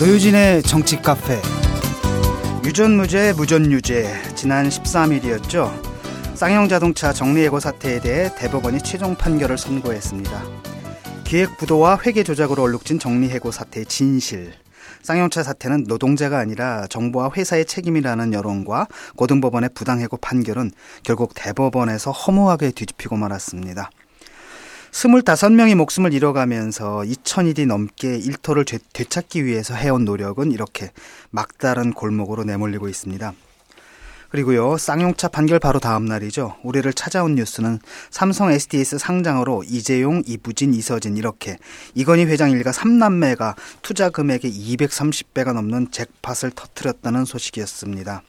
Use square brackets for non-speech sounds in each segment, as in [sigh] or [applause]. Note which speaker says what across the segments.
Speaker 1: 노유진의 정치 카페 유전무죄 무전유죄 지난 13일이었죠. 쌍용자동차 정리해고 사태에 대해 대법원이 최종 판결을 선고했습니다. 기획부도와 회계 조작으로 얼룩진 정리해고 사태의 진실. 쌍용차 사태는 노동자가 아니라 정부와 회사의 책임이라는 여론과 고등법원의 부당해고 판결은 결국 대법원에서 허무하게 뒤집히고 말았습니다. 25명이 목숨을 잃어가면서 2000일이 넘게 일터를 되찾기 위해서 해온 노력은 이렇게 막다른 골목으로 내몰리고 있습니다. 그리고요, 쌍용차 판결 바로 다음 날이죠. 우리를 찾아온 뉴스는 삼성 SDS 상장으로 이재용, 이부진, 이서진 이렇게 이건희 회장 일가 3남매가 투자 금액의 230배가 넘는 잭팟을 터뜨렸다는 소식이었습니다.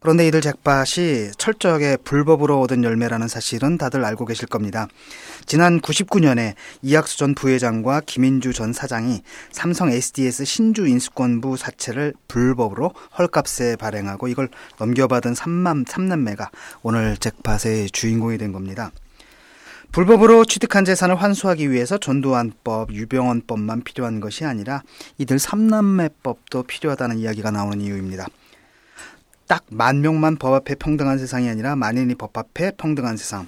Speaker 1: 그런데 이들 잭팟이 철저하게 불법으로 얻은 열매라는 사실은 다들 알고 계실 겁니다. 지난 99년에 이학수 전 부회장과 김인주 전 사장이 삼성 SDS 신주 인수권부 사채를 불법으로 헐값에 발행하고 이걸 넘겨받은 삼남, 삼남매가 오늘 잭팟의 주인공이 된 겁니다. 불법으로 취득한 재산을 환수하기 위해서 전두환법, 유병헌법만 필요한 것이 아니라 이들 삼남매법도 필요하다는 이야기가 나오는 이유입니다. 딱 만 명만 법 앞에 평등한 세상이 아니라 만인이 법 앞에 평등한 세상.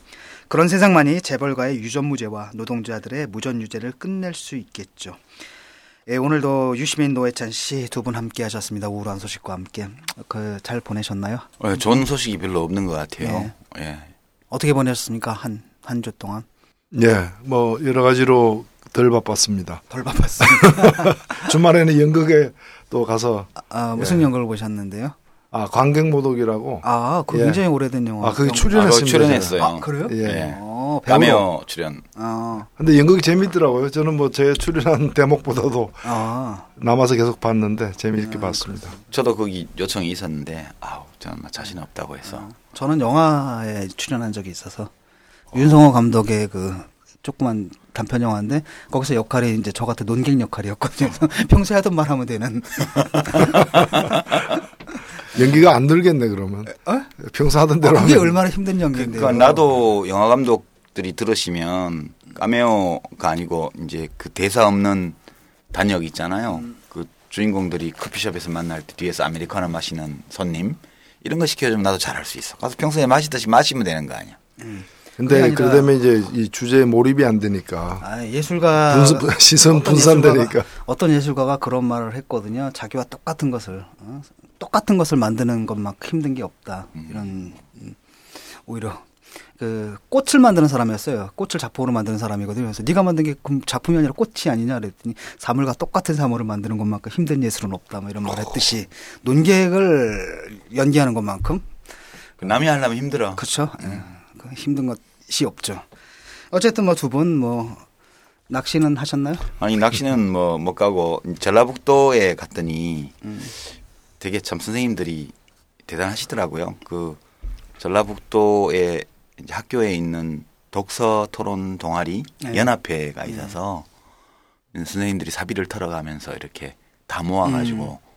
Speaker 1: 그런 세상만이 재벌가의 유전무죄와 노동자들의 무전유죄를 끝낼 수 있겠죠. 예, 오늘도 유시민 노회찬 씨 두 분 함께 하셨습니다. 우울한 소식과 함께. 그 잘 보내셨나요?
Speaker 2: 네, 좋은 소식이 별로 없는 것 같아요. 예. 예.
Speaker 1: 어떻게 보내셨습니까? 한, 한 주 동안?
Speaker 3: 예, 뭐, 여러 가지로 덜 바빴습니다.
Speaker 1: 덜 바빴습니다. [laughs]
Speaker 3: 주말에는 연극에 또 가서.
Speaker 1: 아, 아 무슨 예. 연극을 보셨는데요?
Speaker 3: 아 관객 모독이라고.
Speaker 1: 아, 그 예. 굉장히 오래된 영화.
Speaker 3: 아, 거기 출연했습니다. 아,
Speaker 2: 출연했어요.
Speaker 1: 아, 그래요?
Speaker 2: 예. 예. 어, 까메오 출연.
Speaker 3: 아. 근데 연극이 재밌더라고요. 저는 뭐 제 출연한 [laughs] 대목보다도 아. 남아서 계속 봤는데 재미있게 아, 봤습니다. 그렇구나.
Speaker 2: 저도 거기 요청이 있었는데 아우 저는 자신 없다고 해서. 아,
Speaker 1: 저는 영화에 출연한 적이 있어서 어. 윤성호 감독의 그 조그만 단편 영화인데 거기서 역할이 이제 저 같은 논객 역할이었거든요. [laughs] 평소에 하던 말 하면 되는. [laughs]
Speaker 3: 연기가 안 들겠네 그러면. 어? 평소 하던 대로.
Speaker 1: 아, 그게 얼마나 힘든 연기인데.
Speaker 2: 그러니까 나도 영화 감독들이 들으시면 까메오가 아니고 이제 그 대사 없는 단역 있잖아요. 음. 그 주인공들이 커피숍에서 만날 때 뒤에서 아메리카노 마시는 손님 이런 거 시켜주면 나도 잘할 수 있어. 가서 평소에 마시듯이 마시면 되는 거 아니야.
Speaker 3: 음. 근데 그러면 이제 이 주제에 몰입이 안 되니까.
Speaker 1: 아, 예술가
Speaker 3: 분수, 시선 분산되니까.
Speaker 1: 어떤 예술가가 그런 말을 했거든요. 자기와 똑같은 것을 어? 똑같은 것을 만드는 것만큼 힘든 게 없다. 음. 이런 음, 오히려 그 꽃을 만드는 사람이었어요. 꽃을 작품으로 만드는 사람이거든요. 그래서 네가 만든 게 작품이 아니라 꽃이 아니냐 그랬더니 사물과 똑같은 사물을 만드는 것만큼 힘든 예술은 없다. 뭐 이런 말 했듯이 논객을 연기하는 것만큼
Speaker 2: 그 남이 하려면 힘들어.
Speaker 1: 그렇죠. 음. 예. 힘든 것이 없죠. 어쨌든 뭐 두 분 뭐 낚시는 하셨나요?
Speaker 2: 아니 낚시는 뭐 못 가고 전라북도에 갔더니 음. 되게 참 선생님들이 대단하시더라고요. 그 전라북도에 이제 학교에 있는 독서 토론 동아리 네. 연합회가 네. 있어서 네. 선생님들이 사비를 털어가면서 이렇게 다 모아가지고 음.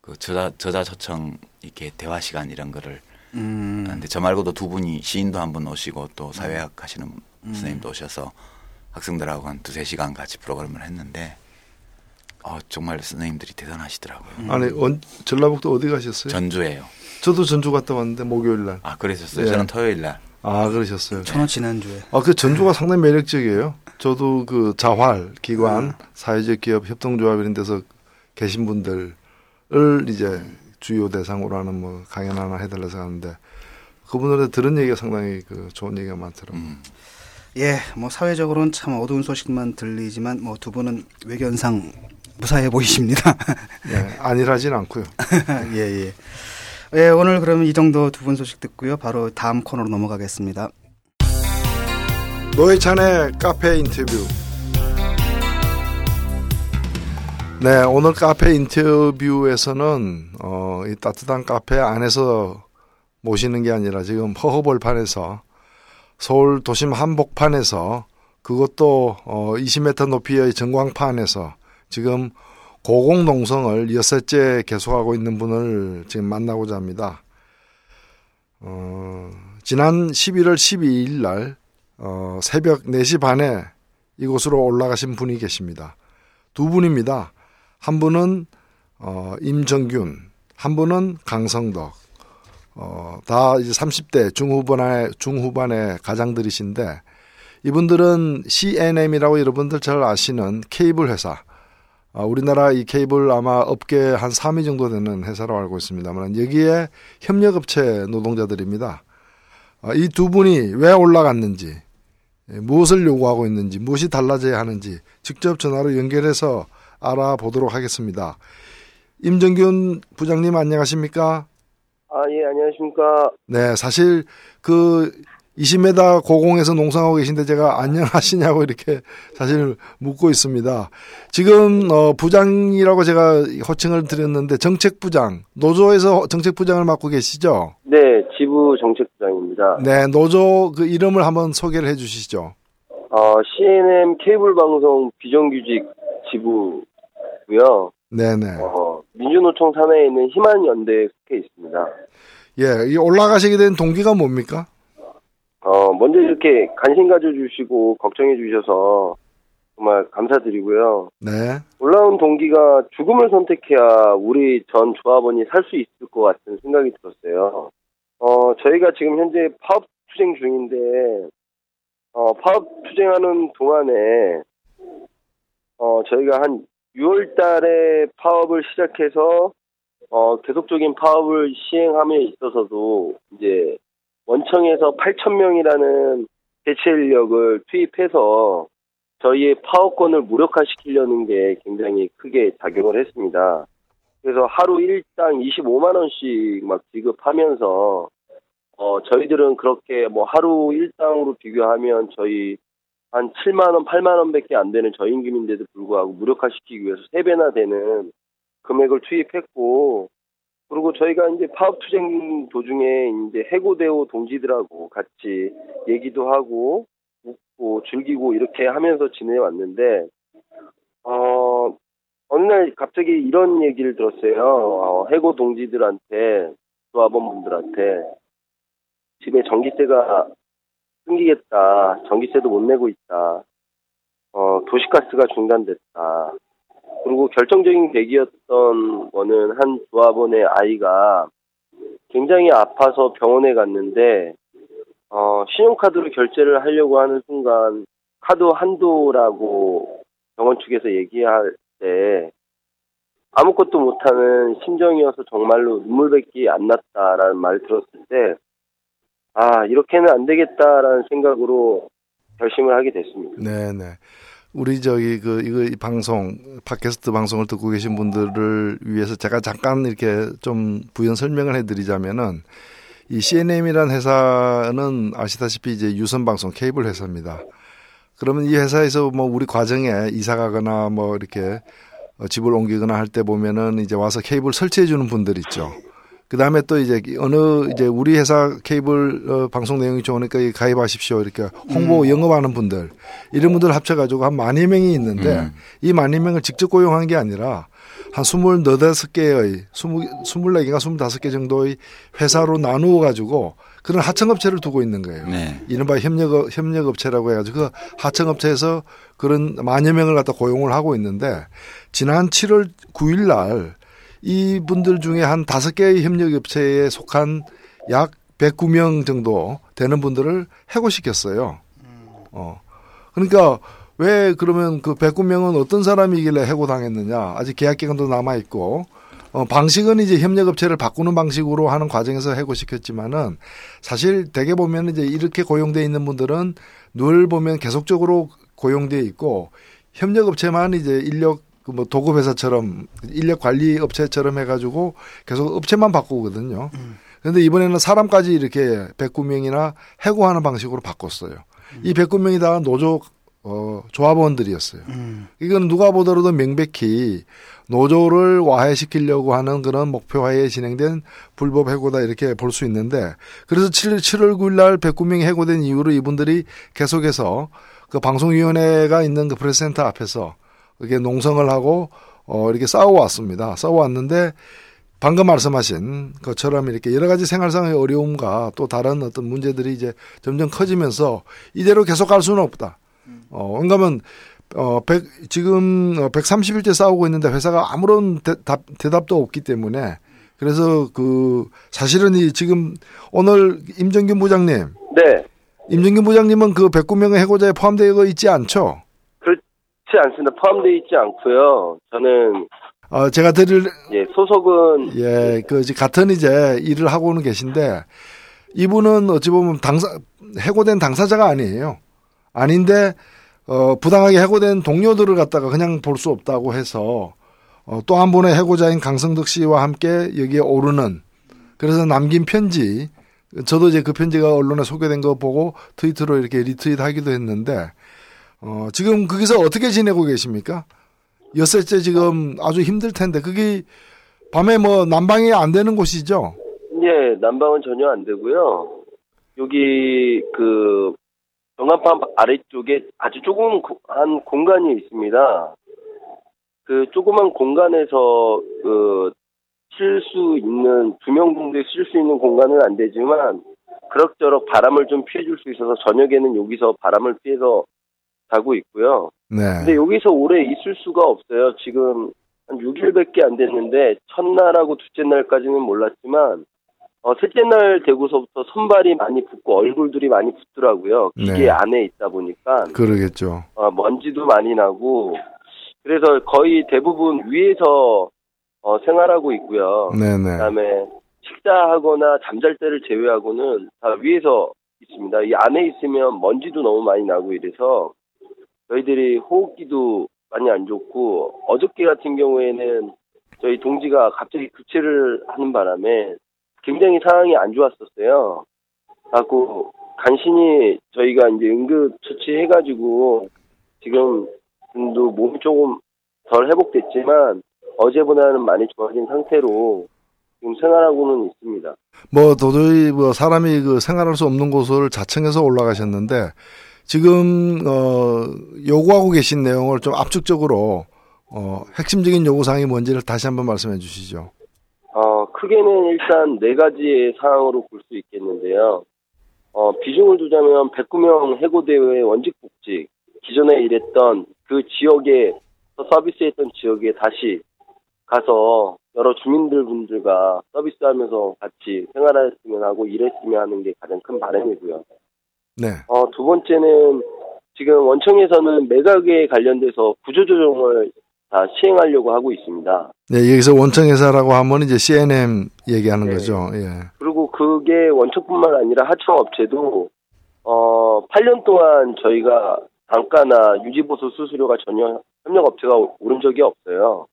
Speaker 2: 그 저자 저자 초청 이렇게 대화 시간 이런 거를 음. 근데 저 말고도 두 분이 시인도 한 분 오시고 또 사회학 하시는 음. 선생님도 오셔서 학생들하고 한 두세 시간 같이 프로그램을 했는데 어, 정말 선생님들이 대단하시더라고요.
Speaker 3: 음. 아니 원, 전라북도 어디 가셨어요?
Speaker 2: 전주예요.
Speaker 3: 저도 전주 갔다 왔는데 목요일 날.
Speaker 2: 아 그러셨어요? 예. 저는 토요일 날.
Speaker 3: 아 그러셨어요.
Speaker 1: 저는 지난주에.
Speaker 3: 아그 전주가 상당히 매력적이에요. 저도 그 자활 기관 음. 사회적 기업 협동조합 이런 데서 계신 분들을 이제 주요 대상으로 하는 뭐 강연 하나 해달라서 하는데 그분들의 들은 얘기가 상당히 그 좋은 얘기가 많더라고요. 음.
Speaker 1: 예, 뭐 사회적으로는 참 어두운 소식만 들리지만 뭐 두 분은 외견상 무사해 보이십니다.
Speaker 3: 네, 안일하진 않고요. [laughs]
Speaker 1: 예, 예. 예, 오늘 그러면 이 정도 두 분 소식 듣고요. 바로 다음 코너로 넘어가겠습니다.
Speaker 3: 노회찬의 카페 인터뷰. 네, 오늘 카페 인터뷰에서는 어, 이 따뜻한 카페 안에서 모시는 게 아니라 지금 허허벌판에서 서울 도심 한복판에서 그것도 어, 20m 높이의 전광판에서 지금 고공농성을 여섯째 계속하고 있는 분을 지금 만나고자 합니다. 어, 지난 11월 12일 날 어, 새벽 4시 반에 이곳으로 올라가신 분이 계십니다. 두 분입니다. 한 분은 어, 임정균, 한 분은 강성덕. 어, 다 이제 30대 중후반의 중후반의 가장들이신데 이분들은 CNM이라고 여러분들 잘 아시는 케이블 회사. 어, 우리나라 이 케이블 아마 업계 한 3위 정도 되는 회사로 알고 있습니다만 여기에 협력업체 노동자들입니다. 어, 이두 분이 왜 올라갔는지, 예, 무엇을 요구하고 있는지, 무엇이 달라져야 하는지 직접 전화로 연결해서 알아보도록 하겠습니다. 임정균 부장님 안녕하십니까?
Speaker 4: 아, 예, 안녕하십니까.
Speaker 3: 네, 사실 그 20m 고공에서 농성하고 계신데 제가 안녕하시냐고 이렇게 사실 묻고 있습니다. 지금 어 부장이라고 제가 호칭을 드렸는데 정책부장 노조에서 정책부장을 맡고 계시죠?
Speaker 4: 네, 지부 정책부장입니다.
Speaker 3: 네, 노조 그 이름을 한번 소개를 해주시죠.
Speaker 4: 어, CNM 케이블 방송 비정규직 지부고요.
Speaker 3: 네네.
Speaker 4: 어, 민주노총 산하에 있는 희만연대에 속해 있습니다.
Speaker 3: 예, 이 올라가시게 된 동기가 뭡니까?
Speaker 4: 어, 먼저 이렇게 관심 가져주시고 걱정해 주셔서 정말 감사드리고요.
Speaker 3: 네,
Speaker 4: 올라온 동기가 죽음을 선택해야 우리 전 조합원이 살 수 있을 것 같은 생각이 들었어요. 어, 저희가 지금 현재 파업 투쟁 중인데, 어, 파업 투쟁하는 동안에, 어, 저희가 한 6월 달에 파업을 시작해서, 어, 계속적인 파업을 시행함에 있어서도, 이제, 원청에서 8,000명이라는 대체 인력을 투입해서 저희의 파업권을 무력화시키려는 게 굉장히 크게 작용을 했습니다. 그래서 하루 일당 25만 원씩 막 지급하면서 어 저희들은 그렇게 뭐 하루 일당으로 비교하면 저희 한 7만 원, 8만 원밖에 안 되는 저임금인데도 불구하고 무력화시키기 위해서 3배나 되는 금액을 투입했고 그리고 저희가 이제 파업 투쟁 도중에 이제 해고대오 동지들하고 같이 얘기도 하고 웃고 즐기고 이렇게 하면서 지내왔는데 어 어느 날 갑자기 이런 얘기를 들었어요. 어, 해고 동지들한테 조합원분들한테 집에 전기세가 끊기겠다. 전기세도 못 내고 있다. 어 도시가스가 중단됐다. 그리고 결정적인 계기였던 거는 한 조합원의 아이가 굉장히 아파서 병원에 갔는데 어, 신용카드로 결제를 하려고 하는 순간 카드 한도라고 병원 측에서 얘기할 때 아무것도 못하는 심정이어서 정말로 눈물밖에 안 났다라는 말을 들었을 때 아, 이렇게는 안 되겠다라는 생각으로 결심을 하게 됐습니다.
Speaker 3: 네, 네. 우리 저기 그 이거 이 방송 팟캐스트 방송을 듣고 계신 분들을 위해서 제가 잠깐 이렇게 좀 부연 설명을 해드리자면은 이 CNM이라는 회사는 아시다시피 이제 유선 방송 케이블 회사입니다. 그러면 이 회사에서 뭐 우리 과정에 이사 가거나 뭐 이렇게 어, 집을 옮기거나 할 때 보면은 이제 와서 케이블 설치해 주는 분들 있죠. 그 다음에 또 이제 어느 이제 우리 회사 케이블 어, 방송 내용이 좋으니까 가입하십시오 이렇게 홍보
Speaker 2: 음.
Speaker 3: 영업하는 분들 이런 분들 합쳐 가지고 한 만여 명이 있는데
Speaker 2: 음.
Speaker 3: 이 만여 명을 직접 고용한 게 아니라 한 스물 너다섯 개의 스무 스물네 개가 스물다섯 개 정도의 회사로 나누어 가지고 그런 하청업체를 두고 있는 거예요.
Speaker 2: 네.
Speaker 3: 이른바 협력 협력업체라고 해가지고 그 하청업체에서 그런 만여 명을 갖다 고용을 하고 있는데 지난 7월 9일 날 이분들 중에 한 다섯 개의 협력업체에 속한 약 109명 정도 되는 분들을 해고시켰어요. 어. 그러니까 왜 그러면 그 109명은 어떤 사람이길래 해고당했느냐. 아직 계약 기간도 남아있고, 어, 방식은 이제 협력업체를 바꾸는 방식으로 하는 과정에서 해고시켰지만은 사실 대개 보면 이제 이렇게 고용돼 있는 분들은 늘 보면 계속적으로 고용돼 있고 협력업체만 이제 인력 그 뭐 도급회사처럼 인력 관리 업체처럼 해가지고 계속 업체만 바꾸거든요. 그런데 이번에는 사람까지 이렇게 109명이나 해고하는 방식으로 바꿨어요. 이 109명이 다 노조 어, 조합원들이었어요.
Speaker 1: 음.
Speaker 3: 이건 누가 보더라도 명백히 노조를 와해시키려고 하는 그런 목표하에 진행된 불법 해고다 이렇게 볼 수 있는데 그래서 7월, 7월 9일 날 109명이 해고된 이후로 이분들이 계속해서 그 방송위원회가 있는 그 프레스센터 앞에서 이렇게 농성을 하고 어, 이렇게 싸워왔습니다. 싸워왔는데 방금 말씀하신 것처럼 이렇게 여러 가지 생활상의 어려움과 또 다른 어떤 문제들이 이제 점점 커지면서 이대로 계속 갈 수는 없다. 어, 그러면 어, 100, 지금 130일째 어, 싸우고 있는데 회사가 아무런 대, 답, 대답도 없기 때문에 그래서 그 사실은 이 지금 오늘 임정균 부장님.
Speaker 4: 네.
Speaker 3: 임정균 부장님은 그 109명의 해고자에 포함되어 있지 않죠?
Speaker 4: 그렇지 않습니다. 포함되어 있지 않고요. 저는
Speaker 3: 어, 제가 드릴
Speaker 4: 예, 소속은
Speaker 3: 예, 그 같은 이제 일을 하고는 계신데 이분은 어찌 보면 당사 해고된 당사자가 아니에요. 아닌데 어, 부당하게 해고된 동료들을 갖다가 그냥 볼 수 없다고 해서 어, 또 한 분의 해고자인 강성덕 씨와 함께 여기에 오르는 그래서 남긴 편지 저도 이제 그 편지가 언론에 소개된 거 보고 트위터로 이렇게 리트윗 하기도 했는데 어, 지금 거기서 어떻게 지내고 계십니까? 엿새째 지금 아주 힘들 텐데 그게 밤에 뭐 난방이 안 되는 곳이죠?
Speaker 4: 예, 난방은 전혀 안 되고요. 여기 그 병합판 아래쪽에 아주 조그만 공간이 있습니다. 그 조그만 공간에서 그 쉴 수 있는 두 명 정도에 쉴수 있는 공간은 안 되지만 그럭저럭 바람을 좀 피해줄 수 있어서 저녁에는 여기서 바람을 피해서 자고 있고요.
Speaker 3: 네.
Speaker 4: 근데 여기서 오래 있을 수가 없어요. 지금 한 6일밖에 안 됐는데 첫날하고 둘째 날까지는 몰랐지만 어, 셋째 날 되고서부터 손발이 많이 붓고 얼굴들이 많이 붓더라고요. 기계
Speaker 3: 네.
Speaker 4: 안에 있다 보니까
Speaker 3: 그러겠죠.
Speaker 4: 어, 먼지도 많이 나고 그래서 거의 대부분 위에서 어, 생활하고 있고요.
Speaker 3: 네네.
Speaker 4: 그다음에 식사하거나 잠잘 때를 제외하고는 다 위에서 있습니다. 이 안에 있으면 먼지도 너무 많이 나고 이래서 저희들이 호흡기도 많이 안 좋고 어저께 같은 경우에는 저희 동지가 갑자기 교체를 하는 바람에 굉장히 상황이 안 좋았었어요. 하고 간신히 저희가 이제 응급 처치 해가지고 지금도 몸이 조금 덜 회복됐지만 어제보다는 많이 좋아진 상태로 지금 생활하고는 있습니다.
Speaker 3: 뭐 도저히 뭐 사람이 그 생활할 수 없는 곳을 자청해서 올라가셨는데 지금 어 요구하고 계신 내용을 좀 압축적으로 어 핵심적인 요구 사항이 뭔지를 다시 한번 말씀해 주시죠.
Speaker 4: 어, 크게는 일단 네 가지의 사항으로 볼 수 있겠는데요. 어, 비중을 두자면 109명 해고대회 원직 복직, 기존에 일했던 그 지역에 서비스했던 지역에 다시 가서 여러 주민들 분들과 서비스하면서 같이 생활했으면 하고 일했으면 하는 게 가장 큰 바람이고요.
Speaker 3: 네.
Speaker 4: 어, 두 번째는 지금 원청에서는 매각에 관련돼서 구조조정을 다 시행하려고 하고 있습니다.
Speaker 3: 네, 여기서 원청회사라고 하면 이제 CNM 얘기하는
Speaker 4: 네.
Speaker 3: 거죠. 예.
Speaker 4: 그리고 그게 원청뿐만 아니라 하청 업체도 어 8년 동안 저희가 단가나 유지보수 수수료가 전혀 협력 업체가 오른 적이 없어요.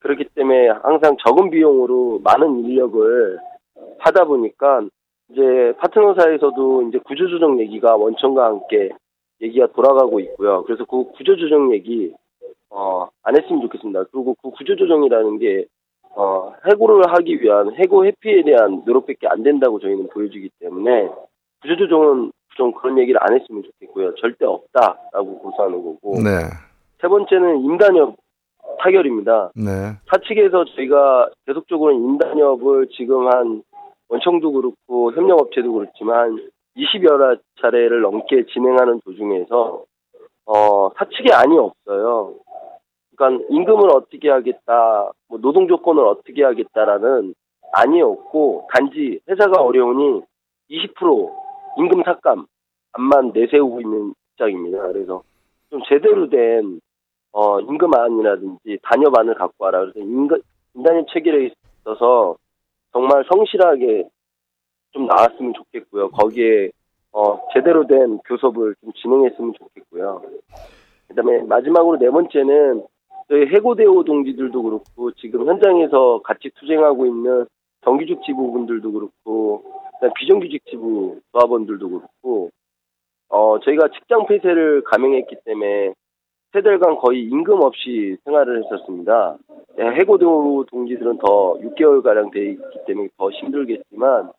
Speaker 4: 그렇기 때문에 항상 적은 비용으로 많은 인력을 하다 보니까 이제 파트너사에서도 이제 구조조정 얘기가 원청과 함께 얘기가 돌아가고 있고요. 그래서 그 구조조정 얘기 어, 안 했으면 좋겠습니다. 그리고 그 구조조정이라는 게 어, 해고를 하기 위한 해고 회피에 대한 노력밖에 안 된다고 저희는 보여지기 때문에 구조조정은 좀 그런 얘기를 안 했으면 좋겠고요. 절대 없다라고 고소하는 거고.
Speaker 3: 네.
Speaker 4: 세 번째는 임단협 타결입니다.
Speaker 3: 네.
Speaker 4: 사측에서 저희가 계속적으로 임단협을 지금 한 원청도 그렇고 협력업체도 그렇지만 20여러 차례를 넘게 진행하는 도중에서 어, 사측에 안이 없어요. 그러니까 임금을 어떻게 하겠다, 뭐 노동 조건을 어떻게 하겠다라는 안이 없고 단지 회사가 어려우니 20% 임금 삭감 안만 내세우고 있는 입장입니다. 그래서 좀 제대로 된 어, 임금안이라든지 단협안을 갖고 와라. 그래서 임금, 임단협 체결에 있어서 정말 성실하게 좀 나왔으면 좋겠고요. 거기에 어, 제대로 된 교섭을 좀 진행했으면 좋겠고요. 그다음에 마지막으로 네 번째는 저희 해고대호 동지들도 그렇고 지금 현장에서 같이 투쟁하고 있는 정규직 지부분들도 그렇고 비정규직 지부 조합원들도 그렇고 어 저희가 직장 폐쇄를 감행했기 때문에 세 달간 거의 임금 없이 생활을 했었습니다. 예, 해고대호 동지들은 더 6개월 가량 돼 있기 때문에 더 힘들겠지만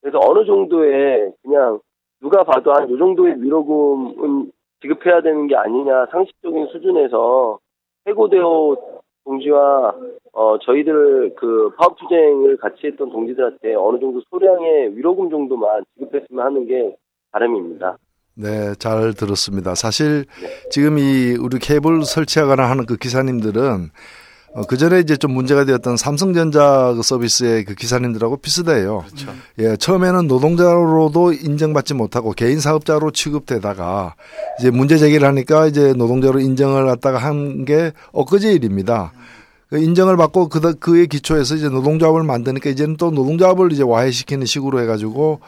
Speaker 4: 그래서 어느 정도의 그냥 누가 봐도 한 요 정도의 위로금은 지급해야 되는 게 아니냐 상식적인 수준에서 해고대호 동지와 어 저희들 그 파업 투쟁을 같이 했던 동지들한테 어느 정도 소량의 위로금 정도만 지급했으면 하는 게 바람입니다.
Speaker 3: 네, 잘 들었습니다. 사실 지금 이 우리 케이블 설치하거나 하는 그 기사님들은 어, 그 전에 이제 좀 문제가 되었던 삼성전자 그 서비스의 그 기사님들하고 비슷해요.
Speaker 2: 그렇죠.
Speaker 3: 예, 처음에는 노동자로도 인정받지 못하고 개인 사업자로 취급되다가 이제 문제 제기를 하니까 이제 노동자로 인정을 갖다가 한 게 엊그제 일입니다. 그 인정을 받고 그, 그의 기초에서 이제 노동조합을 만드니까 이제는 또 노동조합을 이제 와해시키는 식으로 해가지고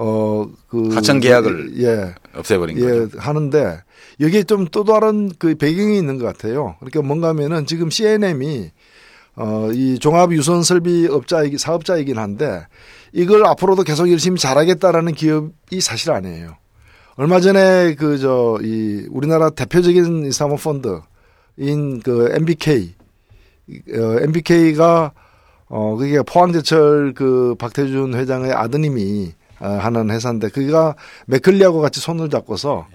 Speaker 3: 어, 그.
Speaker 2: 하청 계약을
Speaker 3: 예.
Speaker 2: 없애버린
Speaker 3: 예,
Speaker 2: 거죠.
Speaker 3: 하는데 여기에 좀 또 다른 그 배경이 있는 것 같아요. 그러니까 뭔가 하면은 지금 CNM이 어, 이 종합 유선 설비 업자이기 사업자이긴 한데 이걸 앞으로도 계속 열심히 잘하겠다라는 기업이 사실 아니에요. 얼마 전에 그 저 이 우리나라 대표적인 사모펀드인 그 MBK 어, MBK가 어 그게 포항제철 그 박태준 회장의 아드님이 어, 하는 회사인데 그가 맥클리하고 같이 손을 잡고서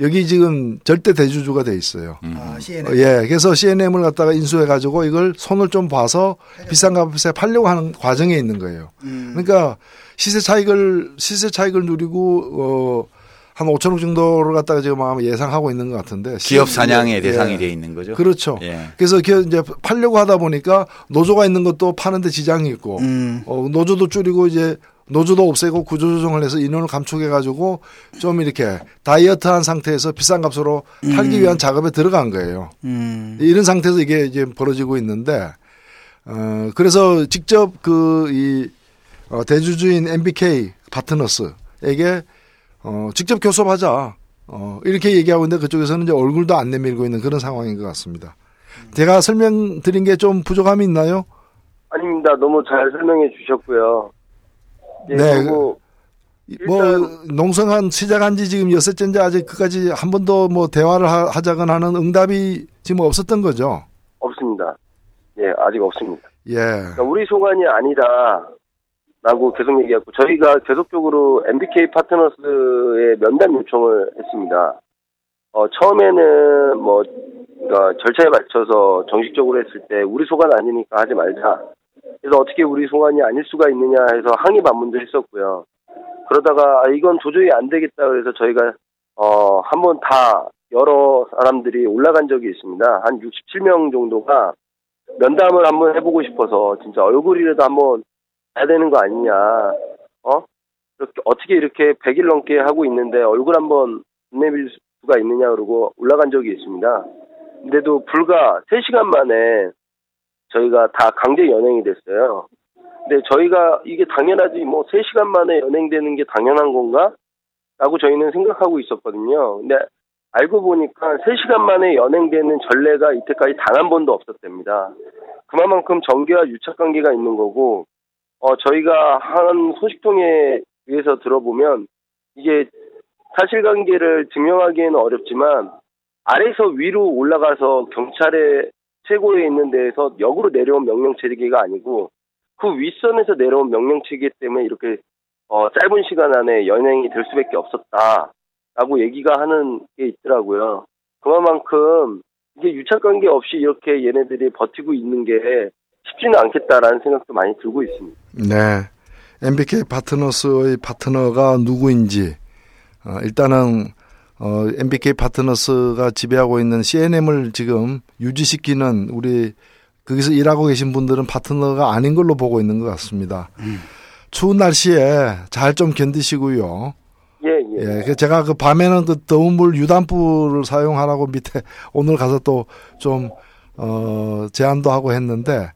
Speaker 3: 여기 지금 절대 대주주가 돼 있어요.
Speaker 2: 음.
Speaker 1: 아,
Speaker 3: 어,
Speaker 1: CNN.
Speaker 3: 예, 그래서 CNM을 갖다가 인수해 가지고 이걸 손을 좀 봐서 비싼 값에 팔려고 하는 과정에 있는 거예요.
Speaker 1: 음.
Speaker 3: 그러니까 시세 차익을 시세 차익을 누리고 어 한 5천억 정도를 갖다가 지금 아마 예상하고 있는 것 같은데
Speaker 2: 기업 사냥의
Speaker 3: 예.
Speaker 2: 대상이 돼 있는 거죠.
Speaker 3: 그렇죠.
Speaker 2: 예.
Speaker 3: 그래서 그 이제 팔려고 하다 보니까 노조가 있는 것도 파는데 지장이 있고
Speaker 1: 음.
Speaker 3: 어, 노조도 줄이고 이제 노조도 없애고 구조조정을 해서 인원을 감축해 가지고 좀 이렇게 다이어트한 상태에서 비싼 값으로 팔기 위한 작업에 들어간 거예요.
Speaker 1: 음.
Speaker 3: 이런 상태에서 이게 이제 벌어지고 있는데 어 그래서 직접 그 이 어, 대주주인 MBK 파트너스에게 어 직접 교섭하자 어 이렇게 얘기하고 있는데 그쪽에서는 이제 얼굴도 안 내밀고 있는 그런 상황인 것 같습니다. 제가 설명드린 게 좀 부족함이 있나요?
Speaker 4: 아닙니다. 너무 잘 설명해 주셨고요. 예,
Speaker 3: 네, 뭐 농성한 시작한 지 지금 여섯째인데 아직 그까지 한 번도 뭐 대화를 하- 하자거나 하는 응답이 지금 없었던 거죠.
Speaker 4: 없습니다. 예, 아직 없습니다.
Speaker 3: 예.
Speaker 4: 그러니까 우리 소관이 아니다라고 계속 얘기하고 저희가 계속적으로 MBK 파트너스에 면담 요청을 했습니다. 어, 처음에는 뭐 그러니까 절차에 맞춰서 정식적으로 했을 때 우리 소관 아니니까 하지 말자. 그래서 어떻게 우리 소관이 아닐 수가 있느냐 해서 항의 반문도 했었고요. 그러다가 아, 이건 도저히 안 되겠다 그래서 저희가 어, 한번 다 여러 사람들이 올라간 적이 있습니다. 한 67명 정도가 면담을 한번 해보고 싶어서 진짜 얼굴이라도 한번 해야 되는 거 아니냐. 어? 이렇게 어떻게 이렇게 100일 넘게 하고 있는데 얼굴 한번 내밀 수가 있느냐 그러고 올라간 적이 있습니다. 근데도 불과 3시간 만에 저희가 다 강제 연행이 됐어요. 근데 저희가 이게 당연하지 뭐 3시간 만에 연행되는 게 당연한 건가? 라고 저희는 생각하고 있었거든요. 근데 알고 보니까 3시간 만에 연행되는 전례가 이때까지 단 한 번도 없었답니다. 그만큼 전개와 유착 관계가 있는 거고, 어, 저희가 한 소식통에 의해서 들어보면, 이게 사실관계를 증명하기에는 어렵지만, 아래서 위로 올라가서 경찰의 최고에 있는 데에서 역으로 내려온 명령 체계가 아니고, 그 윗선에서 내려온 명령 체계 때문에 이렇게 어, 짧은 시간 안에 연행이 될 수밖에 없었다. 라고 얘기가 하는 게 있더라고요. 그만큼 이게 유착관계 없이 이렇게 얘네들이 버티고 있는 게 쉽지는 않겠다라는 생각도 많이 들고 있습니다.
Speaker 3: 네. MBK 파트너스의 파트너가 누구인지 어, 일단은 어, MBK 파트너스가 지배하고 있는 CNM을 지금 유지시키는 우리 거기서 일하고 계신 분들은 파트너가 아닌 걸로 보고 있는 것 같습니다. 추운 날씨에 잘 좀 견디시고요.
Speaker 4: 예, 예.
Speaker 3: 예, 그 제가 그 밤에는 그 더운 물 유담불을 사용하라고 밑에 [laughs] 오늘 가서 또 좀 어, 제안도 하고 했는데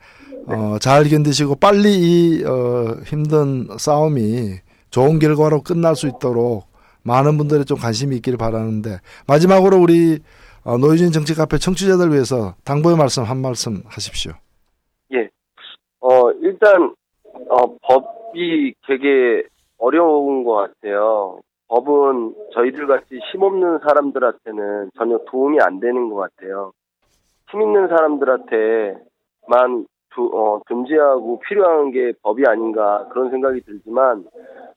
Speaker 3: 어, 잘 견디시고 빨리 이 어, 힘든 싸움이 좋은 결과로 끝날 수 있도록 많은 분들이 좀 관심이 있기를 바라는데 마지막으로 우리 어, 노유진 정치 카페 청취자들 위해서 당부의 말씀 한 말씀 하십시오.
Speaker 4: 어, 일단, 어, 법이 되게 어려운 것 같아요. 법은 저희들 같이 힘없는 사람들한테는 전혀 도움이 안 되는 것 같아요. 힘 있는 사람들한테만 두- 어, 존재하고 필요한 게 법이 아닌가 그런 생각이 들지만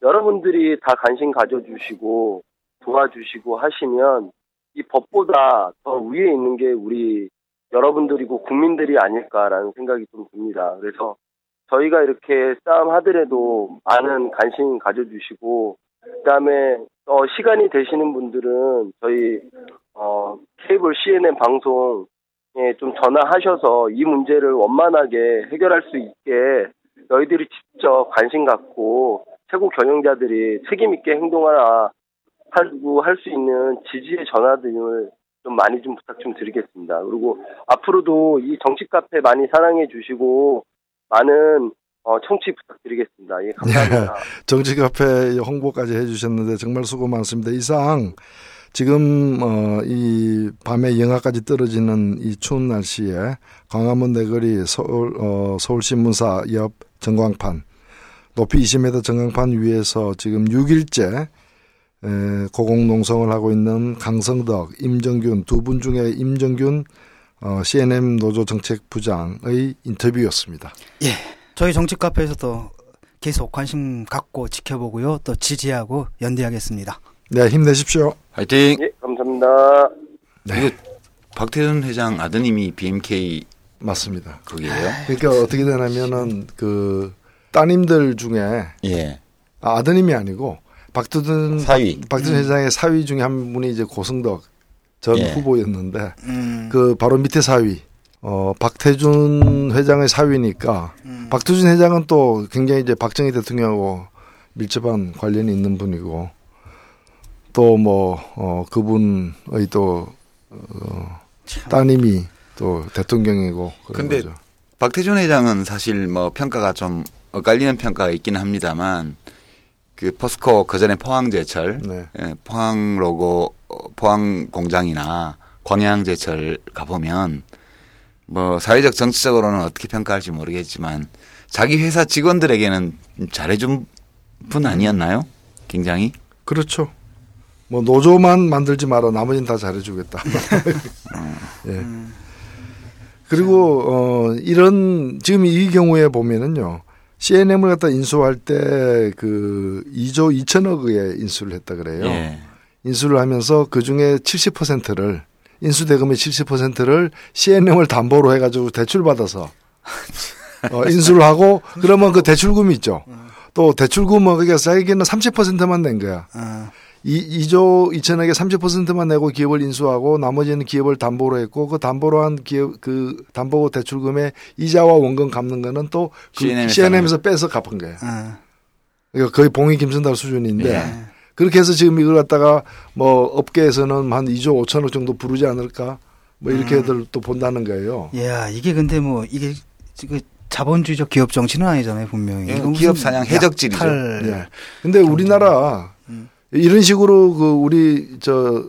Speaker 4: 여러분들이 다 관심 가져주시고 도와주시고 하시면 이 법보다 더 위에 있는 게 우리 여러분들이고 국민들이 아닐까라는 생각이 좀 듭니다. 그래서 저희가 이렇게 싸움 하더라도 많은 관심 가져주시고 그다음에 어, 시간이 되시는 분들은 저희 어, 케이블 CNN 방송 에좀 전화하셔서 이 문제를 원만하게 해결할 수 있게 너희들이 직접 관심 갖고 최고 경영자들이 책임 있게 행동하라 하고 할 수 있는 지지의 전화 등을 좀 많이 좀 부탁 좀 드리겠습니다. 그리고 앞으로도 이 정치 카페 많이 사랑해 주시고 많은 어, 청취 부탁드리겠습니다. 예, 감사합니다. [laughs]
Speaker 3: 정치 카페 홍보까지 해주셨는데 정말 수고 많습니다. 이상 지금 어, 이 밤에 영하까지 떨어지는 이 추운 날씨에 광화문 내거리 서울 어, 서울신문사 옆 전광판 높이 20m 전광판 위에서 지금 6일째 에, 고공농성을 하고 있는 강성덕, 임정균 두 분 중에 임정균 어, CNM 노조 정책부장의 인터뷰였습니다.
Speaker 1: 예. 저희 정치 카페에서도 계속 관심 갖고 지켜보고요. 또 지지하고 연대하겠습니다.
Speaker 3: 네, 힘내십시오.
Speaker 2: 화이팅!
Speaker 4: 예, 감사합니다.
Speaker 3: 네.
Speaker 2: 박태준 회장 아드님이 BMK
Speaker 3: 맞습니다.
Speaker 2: 거기에요?
Speaker 3: 그러니까 어떻게 되냐면은 그 따님들 중에
Speaker 2: 예.
Speaker 3: 아, 아드님이 아니고 박두든
Speaker 2: 사위.
Speaker 3: 박두든 회장의 사위 중에 한 분이 이제 고승덕 전
Speaker 2: 예.
Speaker 3: 후보였는데
Speaker 1: 음,
Speaker 3: 그 바로 밑에 사위 어 박태준 회장의 사위니까
Speaker 1: 음.
Speaker 3: 박두준 회장은 또 굉장히 이제 박정희 대통령하고 밀접한 관련이 있는 분이고 또 뭐 어 그분의 또 어, 따님이 또 대통령이고 그런
Speaker 2: 근데
Speaker 3: 거죠.
Speaker 2: 박태준 회장은 사실 뭐 평가가 좀 엇갈리는 평가가 있긴 합니다만 그 포스코 그 전에 포항제철,
Speaker 3: 네.
Speaker 2: 예, 포항 로고 어, 포항 공장이나 광양제철 가보면 뭐 사회적 정치적으로는 어떻게 평가할지 모르겠지만 자기 회사 직원들에게는 잘해준 분 아니었나요? 굉장히
Speaker 3: 그렇죠. 뭐 노조만 만들지 마라. 나머지는 다 잘해주겠다. [laughs] 예. 그리고 어 이런 지금 이 경우에 보면은요. CNM을 갖다 인수할 때 그 2조 2천억의 인수를 했다 그래요.
Speaker 2: 예.
Speaker 3: 인수를 하면서 그 중에 70%를 인수 대금의 70%를 CNM을 담보로 해가지고 대출 받아서 어, 인수를 하고 그러면 그 대출금이 있죠. 또 대출금은 그게 자기는 30%만 낸 거야.
Speaker 1: 어,
Speaker 3: 이 2조 2천억에 30%만 내고 기업을 인수하고 나머지는 기업을 담보로 했고 그 담보로 한 기업 그 담보 대출금의 이자와 원금 갚는 거는 또 그
Speaker 2: CNM 에서
Speaker 3: CNM에서 빼서 갚은 거예요.
Speaker 1: 어,
Speaker 3: 그러니까 거의 봉이 김선달 수준인데
Speaker 2: 예.
Speaker 3: 그렇게 해서 지금 이걸 갖다가 뭐 업계에서는 한 2조 5천억 정도 부르지 않을까 뭐 이렇게들 또 본다는 거예요.
Speaker 1: 야 이게 근데 뭐 이게 그 자본주의적 기업 정치는 아니잖아요 분명히.
Speaker 2: 예, 기업 사냥 해적질이죠.
Speaker 3: 예. 근데 우리나라 이런 식으로 그 우리 저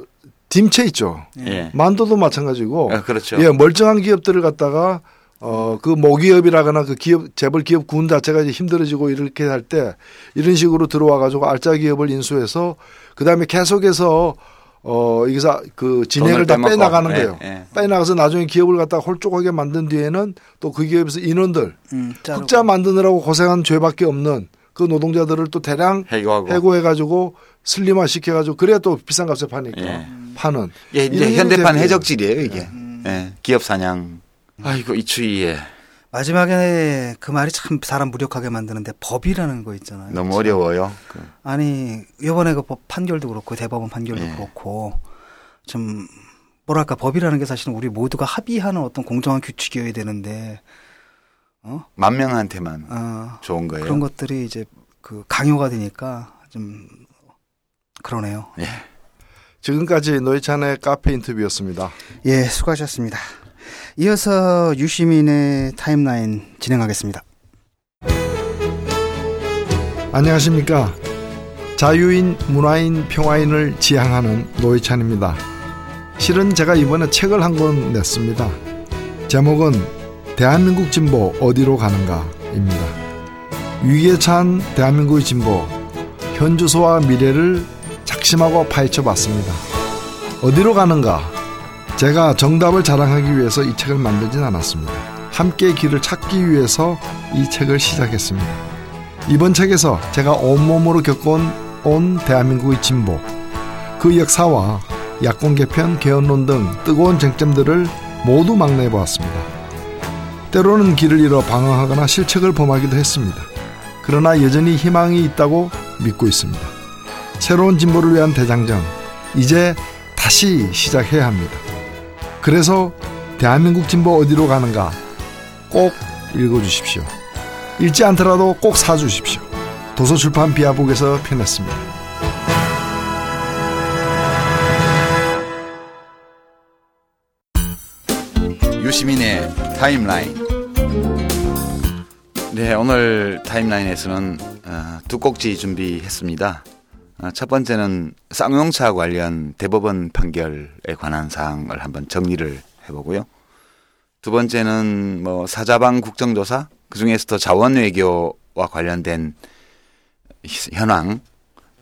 Speaker 3: 딤체 있죠.
Speaker 2: 예.
Speaker 3: 만도도 마찬가지고
Speaker 2: 아, 그렇죠.
Speaker 3: 예, 멀쩡한 기업들을 갖다가 어, 그 모기업이라거나 그 기업, 재벌 기업 군 자체가 이제 힘들어지고 이렇게 할 때 이런 식으로 들어와 가지고 알짜 기업을 인수해서 그 다음에 계속해서 어, 여기서 그 진행을 다. 빼나가는
Speaker 2: 예,
Speaker 3: 거예요.
Speaker 2: 예.
Speaker 3: 빼나가서 나중에 기업을 갖다가 홀쭉하게 만든 뒤에는 또 그 기업에서 인원들
Speaker 1: 음.
Speaker 3: 흑자 만드느라고 고생한 죄밖에 없는 그 노동자들을 또 대량
Speaker 2: 해고하고.
Speaker 3: 해고해가지고 슬림화 시켜가지고 그래야 또 비싼 값에 파니까
Speaker 2: 예.
Speaker 3: 파는.
Speaker 2: 예, 이제 현대판. 해적질이에요, 이게. 예, 기업 사냥. 아이고, 이 추위에
Speaker 1: 마지막에 그 말이 참 사람 무력하게 만드는데 법이라는 거 있잖아요.
Speaker 2: 너무 어려워요. 그,
Speaker 1: 아니 이번에 그 법 판결도 그렇고 대법원 판결도
Speaker 2: 예.
Speaker 1: 그렇고 좀 뭐랄까 법이라는 게 사실은 우리 모두가 합의하는 어떤 공정한 규칙이어야 되는데 어,
Speaker 2: 만 명한테만
Speaker 1: 어
Speaker 2: 좋은 거예요.
Speaker 1: 그런 것들이 이제 그 강요가 되니까 좀 그러네요.
Speaker 2: 예.
Speaker 3: 지금까지 노회찬의 카페 인터뷰였습니다.
Speaker 1: 예, 수고하셨습니다. 이어서 유시민의 타임라인 진행하겠습니다.
Speaker 3: 안녕하십니까. 자유인, 문화인, 평화인을 지향하는 노회찬입니다. 실은 제가 이번에 책을 한 권 냈습니다. 제목은 대한민국 진보 어디로 가는가입니다. 위기에 찬 대한민국의 진보, 현 주소와 미래를 작심하고 파헤쳐 봤습니다. 어디로 가는가? 제가 정답을 자랑하기 위해서 이 책을 만들진 않았습니다. 함께 길을 찾기 위해서 이 책을 시작했습니다. 이번 책에서 제가 온몸으로 겪어온 온 대한민국의 진보, 그 역사와 야권 개편, 개헌론 등 뜨거운 쟁점들을 모두 막내해 보았습니다. 때로는 길을 잃어 방황하거나 실책을 범하기도 했습니다. 그러나 여전히 희망이 있다고 믿고 있습니다. 새로운 진보를 위한 대장정 이제 다시 시작해야 합니다. 그래서 대한민국 진보 어디로 가는가 꼭 읽어주십시오. 읽지 않더라도 꼭 사주십시오. 도서출판 비아북에서 편했습니다.
Speaker 2: 유시민의 타임라인. 네, 오늘 타임라인에서는 어, 두 꼭지 준비했습니다. 어, 첫 번째는 쌍용차 관련 대법원 판결에 관한 사항을 한번 정리를 해보고요. 두 번째는 뭐 사자방 국정조사 그 중에서 도 자원 외교와 관련된 현황,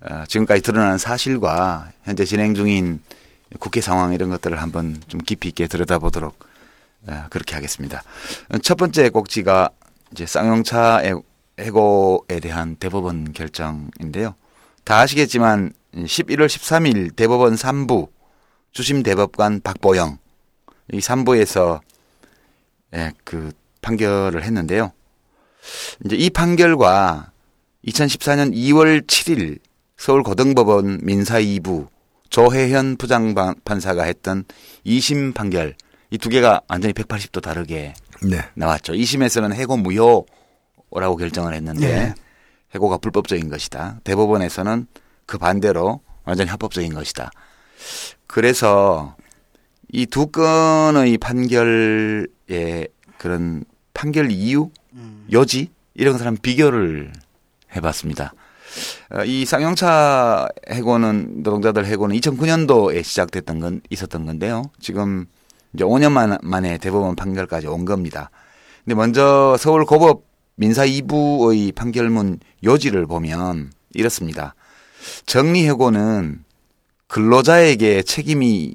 Speaker 2: 어, 지금까지 드러난 사실과 현재 진행 중인 국회 상황 이런 것들을 한번 좀 깊이 있게 들여다보도록 어, 그렇게 하겠습니다. 첫 번째 꼭지가 이제 쌍용차 해고에 대한 대법원 결정인데요. 다 아시겠지만 11월 13일 대법원 3부 주심 대법관 박보영 이 3부에서 예, 그 판결을 했는데요. 이제 이 판결과 2014년 2월 7일 서울 고등법원 민사 2부 조혜현 부장판사가 했던 2심 판결 이 두 개가 완전히 180도 다르게
Speaker 3: 네.
Speaker 2: 나왔죠. 2심에서는 해고 무효라고 결정을 했는데
Speaker 1: 네.
Speaker 2: 해고가 불법적인 것이다. 대법원에서는 그 반대로 완전히 합법적인 것이다. 그래서 이 두 건의 판결의 그런 판결 이유, 여지 이런 한번 비교를 해봤습니다. 어, 이 쌍용차 해고는 노동자들 해고는 2009년도에 시작됐던 건 있었던 건데요. 지금 이제 5년 만, 만에 대법원 판결까지 온 겁니다. 근데 먼저 서울 고법 민사 2부의 판결문 요지를 보면 이렇습니다. 정리해고는 근로자에게 책임이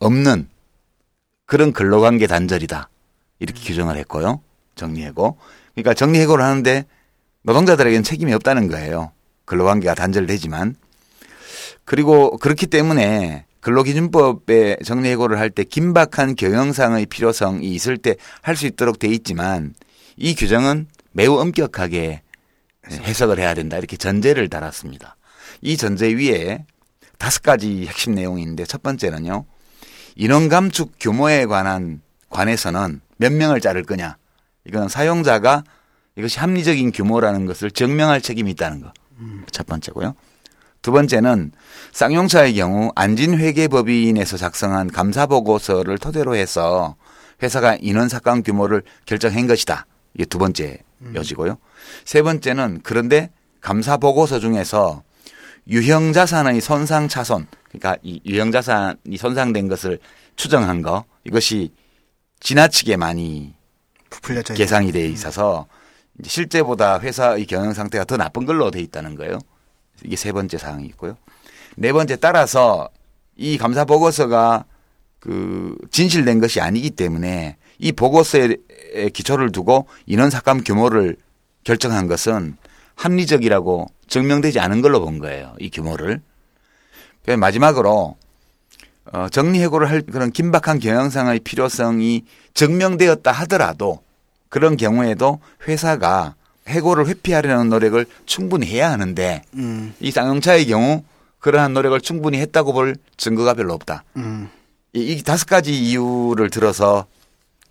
Speaker 2: 없는 그런 근로관계 단절이다. 이렇게 규정을 했고요. 정리해고. 그러니까 정리해고를 하는데 노동자들에게는 책임이 없다는 거예요. 근로관계가 단절되지만. 그리고 그렇기 때문에 근로기준법에 정리해고를 할 때 긴박한 경영상의 필요성이 있을 때 할 수 있도록 돼 있지만 이 규정은 매우 엄격하게 해석을 해야 된다. 이렇게 전제를 달았습니다. 이 전제 위에 다섯 가지 핵심 내용이 있는데 첫 번째는요. 인원 감축 규모에 관한 관해서는 몇 명을 자를 거냐. 이거는 사용자가 이것이 합리적인 규모라는 것을 증명할 책임이 있다는 거. 첫 번째고요. 두 번째는 쌍용차의 경우 안진회계법인에서 작성한 감사보고서를 토대로 해서 회사가 인원 삭감 규모를 결정한 것이다. 이게 두 번째 여지고요. 세 번째는 그런데 감사 보고서 중에서 유형 자산의 손상 차손, 그러니까 이 유형 자산이 손상된 것을 추정한 거 이것이 지나치게 많이. 계산이 돼 있어서 실제보다 회사의 경영 상태가 더 나쁜 걸로 돼 있다는 거예요. 이게 세 번째 사항이 있고요. 네 번째 따라서 이 감사 보고서가 그 진실된 것이 아니기 때문에 이 보고서에 기초를 두고 인원 삭감 규모를 결정한 것은 합리적이라고 증명되지 않은 걸로 본 거예요. 이 규모를. 마지막으로 어, 정리해고를 할 그런 긴박한 경영상의 필요성이 증명되었다 하더라도 그런 경우에도 회사가 해고를 회피하려는 노력을 충분히 해야 하는데
Speaker 1: 음,
Speaker 2: 이 쌍용차의 경우 그러한 노력을 충분히 했다고 볼 증거가 별로 없다.
Speaker 1: 음.
Speaker 2: 이, 이 다섯 가지 이유를 들어서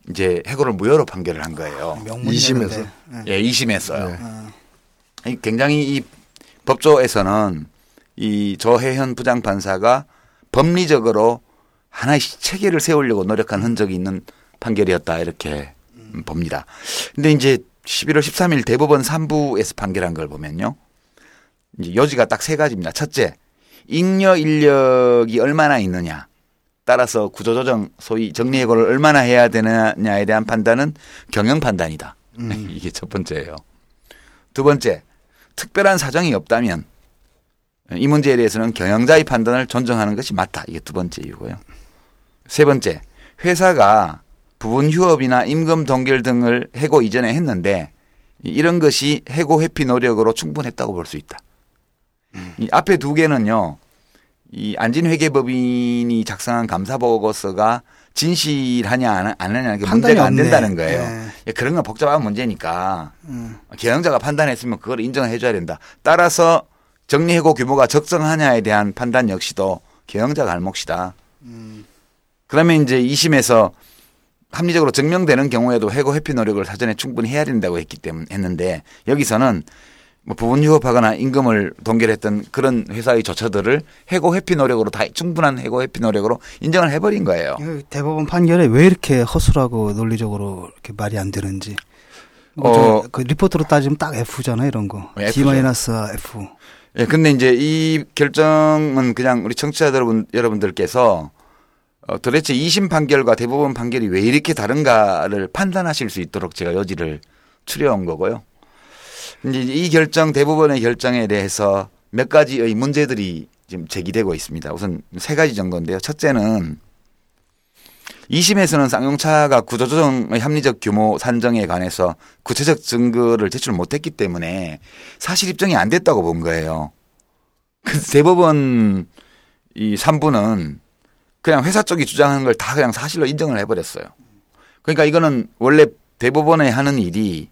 Speaker 2: 이제 해고를 무효로 판결을 한 거예요.
Speaker 1: 명문이었는데.
Speaker 3: 이심에서.
Speaker 1: 네.
Speaker 2: 예, 2심했어요.
Speaker 3: 네.
Speaker 1: 어,
Speaker 2: 굉장히 이 법조에서는 이 조혜현 부장판사가 법리적으로 하나의 체계를 세우려고 노력한 흔적이 있는 판결이었다 이렇게 음, 봅니다. 근데 이제 11월 13일 대법원 3부에서 판결한 걸 보면요. 이제 요지가 딱 세 가지입니다. 첫째, 잉여 인력이 얼마나 있느냐. 따라서 구조조정 소위 정리해고를 얼마나 해야 되느냐에 대한 판단은 경영 판단이다. [laughs] 이게 첫 번째예요. 두 번째, 특별한 사정이 없다면 이 문제에 대해서는 경영자의 판단을 존중하는 것이 맞다. 이게 두 번째 이유고요. 세 번째, 회사가 부분 휴업이나 임금 동결 등을 해고 이전에 했는데 이런 것이 해고 회피 노력으로 충분했다고 볼 수 있다. 이 앞에 두 개는요. 이 안진회계법인이 작성한 감사 보고서가 진실하냐 안 하- 하냐 이게 문제가 안. 된다는 거예요.
Speaker 1: 네.
Speaker 2: 예, 그런 건 복잡한 문제니까
Speaker 1: 음.
Speaker 2: 경영자가 판단했으면 그걸 인정해 줘야 된다. 따라서 정리해고 규모가 적정하냐에 대한 판단 역시도 경영자 갈몫이다. 그러면 이제 2심에서 합리적으로 증명되는 경우에도 해고 회피 노력을 사전에 충분히 해야 된다고 했기 때문에 했는데 여기서는 뭐 부분 휴업하거나 임금을 동결했던 그런 회사의 조처들을 해고 회피 노력으로 다 충분한 해고 회피 노력으로 인정을 해버린 거예요.
Speaker 1: 대법원 판결에 왜 이렇게 허술하고 논리적으로 이렇게 말이 안 되는지. 뭐
Speaker 2: 어.
Speaker 1: 저- 그 리포트로 따지면 딱 F잖아요, 이런 거.
Speaker 2: F죠.
Speaker 1: D 마이너스 F.
Speaker 2: 예, 근데 이제 이 결정은 그냥 우리 청취자 여러분, 여러분들께서 어, 도대체 2심 판결과 대법원 판결이 왜 이렇게 다른가를 판단하실 수 있도록 제가 여지를 추려온 거고요. 이제 이 결정, 대법원의 결정에 대해서 몇 가지의 문제들이 지금 제기되고 있습니다. 우선 세 가지 정도인데요. 첫째는 2심에서는 쌍용차가 구조조정의 합리적 규모 산정에 관해서 구체적 증거를 제출 못했기 때문에 사실 입증이 안 됐다고 본 거예요. 대법원 이 3부는 그냥 회사 쪽이 주장하는 걸 다 그냥 사실로 인정을 해버렸어요. 그러니까 이거는 원래 대법원에 하는 일이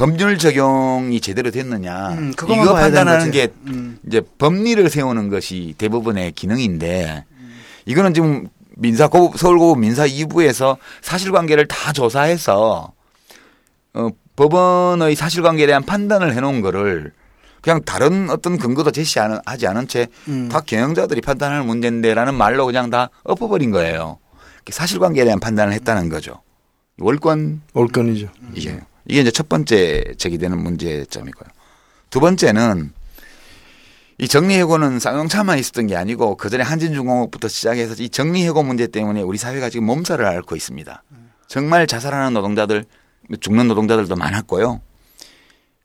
Speaker 2: 법률 적용이 제대로 됐느냐
Speaker 1: 음,
Speaker 2: 이거 판단하는. 게
Speaker 1: 음.
Speaker 2: 이제 법리를 세우는 것이 대법원의 기능인데 이거는 지금 민사 고 서울고법 민사 2부에서 사실관계를 다 조사해서 어, 법원의 사실관계에 대한 판단을 해놓은 거를 그냥 다른 어떤 근거도 제시하지 않은 채다
Speaker 1: 음.
Speaker 2: 경영자들이 판단하는 문제인데라는 말로 그냥 다 엎어버린 거예요. 사실관계에 대한 판단을 했다는 거죠. 월권
Speaker 3: 올건이죠.
Speaker 2: 이게 이게 이제 첫 번째 제기되는 문제점이고요. 두 번째는 이 정리해고는 쌍용차만 있었던 게 아니고 그 전에 한진중공업부터 시작해서 이 정리해고 문제 때문에 우리 사회가 지금 몸살을 앓고 있습니다. 정말 자살하는 노동자들, 죽는 노동자들도 많았고요.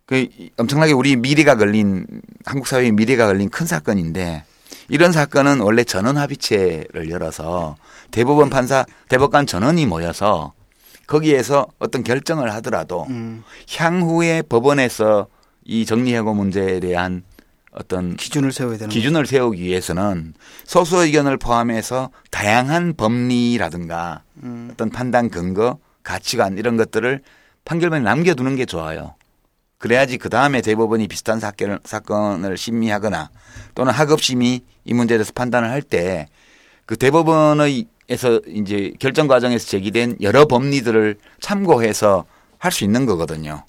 Speaker 2: 그 이- 엄청나게 우리 미래가 걸린 한국 사회의 미래가 걸린 큰 사건인데 이런 사건은 원래 전원 합의체를 열어서 대법원 판사, 대법관 전원이 모여서 거기에서 어떤 결정을 하더라도
Speaker 1: 음.
Speaker 2: 향후에 법원에서 이 정리해고 문제에 대한 어떤
Speaker 1: 기준을 세워야 되는
Speaker 2: 기준을 세우기 위해서는 소수 의견을 포함해서 다양한 법리라든가
Speaker 1: 음.
Speaker 2: 어떤 판단 근거, 가치관 이런 것들을 판결문에 남겨두는 게 좋아요. 그래야지 그 다음에 대법원이 비슷한 사건을, 사건을 심리하거나 또는 학업심이 이 문제에 대해서 판단을 할 때 그 대법원의 에서 이제 결정 과정에서 제기된 여러 법리들을 참고해서 할 수 있는 거거든요.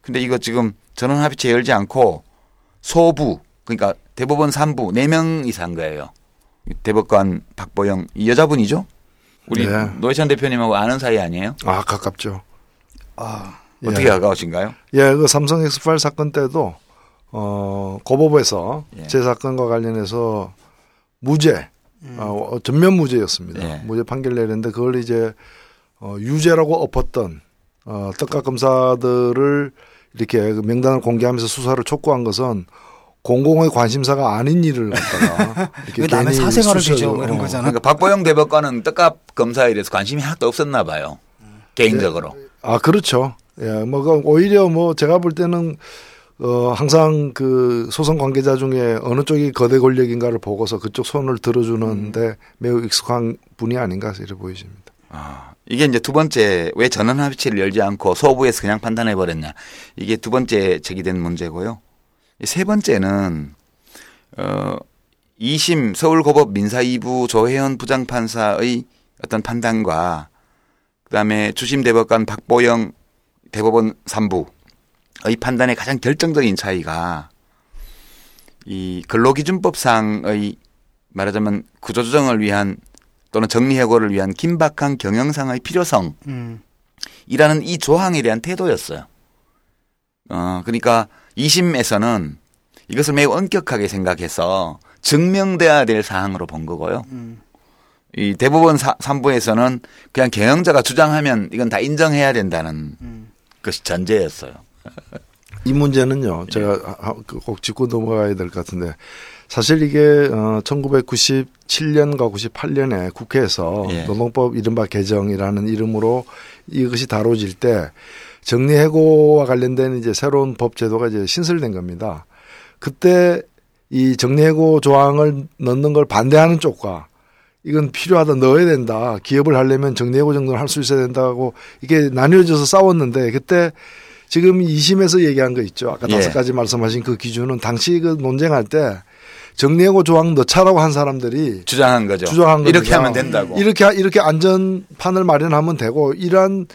Speaker 2: 근데 이거 지금 전원 합의체 열지 않고 소부 그러니까 대법원 3부 4명 이상 거예요. 대법관 박보영 이 여자분이죠? 우리
Speaker 3: 네.
Speaker 2: 노회찬 대표님하고 아는 사이 아니에요?
Speaker 3: 아 가깝죠.
Speaker 1: 아,
Speaker 2: 어떻게
Speaker 3: 예.
Speaker 2: 가까우신가요?
Speaker 3: 예, 그 삼성 엑스파일 사건 때도 어 고법에서
Speaker 2: 예.
Speaker 3: 제 사건과 관련해서 무죄, 어, 전면 무죄였습니다.
Speaker 2: 예.
Speaker 3: 무죄 판결 내렸는데 그걸 이제 어, 유죄라고 엎었던 어, 떡값 검사들을 이렇게 그 명단을 공개하면서 수사를 촉구한 것은 공공의 관심사가 아닌 일을 갖다가 [laughs] 이렇게
Speaker 1: 왜 남의 사생활을 뒤져 뭐 이런
Speaker 3: 어,
Speaker 1: 거잖아.
Speaker 2: 그러니까 박보영 대법관은 떡값 검사에 대해서 관심이 하나도 없었나 봐요. 개인적으로.
Speaker 3: 아, 그렇죠. 예, 뭐, 그 오히려 뭐, 제가 볼 때는, 어, 항상 그 소송 관계자 중에 어느 쪽이 거대 권력인가를 보고서 그쪽 손을 들어주는데 매우 익숙한 분이 아닌가, 이렇게 보이십니다.
Speaker 2: 아, 이게 이제 두 번째 왜 전원 합의체를 열지 않고 소부에서 그냥 판단해 버렸냐. 이게 두 번째 제기된 문제고요. 세 번째는 어 2심 서울고법 민사 2부 조혜연 부장판사의 어떤 판단과 그다음에 주심 대법관 박보영 대법원 3부 의 판단의 가장 결정적인 차이가 이 근로기준법상의 말하자면 구조조정을 위한 또는 정리해고를 위한 긴박한 경영상의 필요성이라는
Speaker 1: 음.
Speaker 2: 이 조항에 대한 태도였어요. 어, 그러니까 2심에서는 이것을 매우 엄격하게 생각해서 증명돼야 될 사항으로 본 거고요.
Speaker 1: 음.
Speaker 2: 이 대법원 사, 3부에서는 그냥 경영자가 주장하면 이건 다 인정해야 된다는
Speaker 1: 음.
Speaker 2: 것이 전제였어요.
Speaker 3: 이 문제는요, 제가 하- 그꼭 짚고 넘어가야 될 것 같은데, 사실 이게, 어, 1997년과 98년에 국회에서
Speaker 2: 예.
Speaker 3: 노동법 이른바 개정이라는 이름으로 이것이 다뤄질 때, 정리해고와 관련된 이제 새로운 법 제도가 이제 신설된 겁니다. 그때 이 정리해고 조항을 넣는 걸 반대하는 쪽과 이건 필요하다 넣어야 된다 기업을 하려면 정리해고 정도는 할 수 있어야 된다고 이게 나뉘어져서 싸웠는데 그때 지금 2심에서 얘기한 거 있죠. 아까
Speaker 2: 예.
Speaker 3: 다섯 가지 말씀하신 그 기준은 당시 그 논쟁할 때 정리해고 조항 넣자라고 한 사람들이
Speaker 2: 주장한 거죠.
Speaker 3: 주장한
Speaker 2: 이렇게. 하면 된다고.
Speaker 3: 이렇게 이렇게 안전판을 마련하면 되고 이러한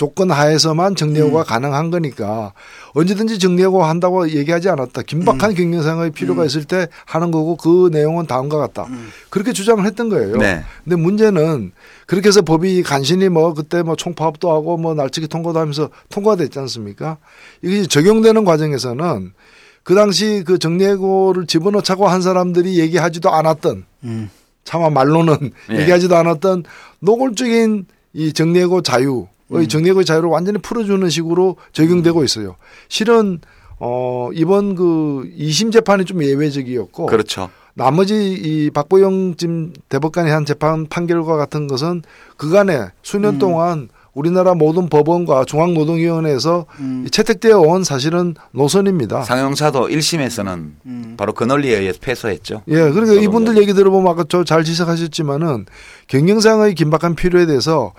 Speaker 3: 조건 하에서만
Speaker 2: 음.
Speaker 3: 정리해고가 가능한 거니까 언제든지 정리해고 한다고 얘기하지 않았다.
Speaker 2: 음.
Speaker 3: 긴박한 경영상의 필요가 있을 때 하는 거고 그 내용은 다음과 같다. 그렇게 주장을 했던 거예요.
Speaker 2: 음. 네.
Speaker 3: 근데 문제는 그렇게 해서 법이 간신히 뭐 그때 뭐 총파업도 하고 뭐 날치기 통과도 하면서 통과가 됐지 않습니까? 이게 적용되는 과정에서는 그 당시 그 정리해고를 집어넣자고 한 사람들이 얘기하지도 않았던
Speaker 1: 음.
Speaker 3: 차마 말로는
Speaker 2: 예.
Speaker 3: 얘기하지도 않았던 노골적인 이 정리해고 자유,
Speaker 2: 음.
Speaker 3: 의 정리해고 자유를 완전히 풀어주는 식으로 적용되고 있어요. 실은 어 이번 그 2심 재판이 좀 예외적이었고
Speaker 2: 그렇죠.
Speaker 3: 나머지 이 박보영 지금 대법관이 한 재판 판결과 같은 것은 그간에 수년 동안 우리나라 모든 법원과 중앙노동위원회에서
Speaker 1: 음.
Speaker 3: 이 채택되어 온 사실은 노선입니다.
Speaker 2: 상영사도 1심에서는
Speaker 1: 음.
Speaker 2: 바로 그 논리에 의해서 패소했죠.
Speaker 3: 예, 그러니까 이분들 얘기 들어보면 아까 저 잘 지적하셨지만은 경영상의 긴박한 필요에 대해서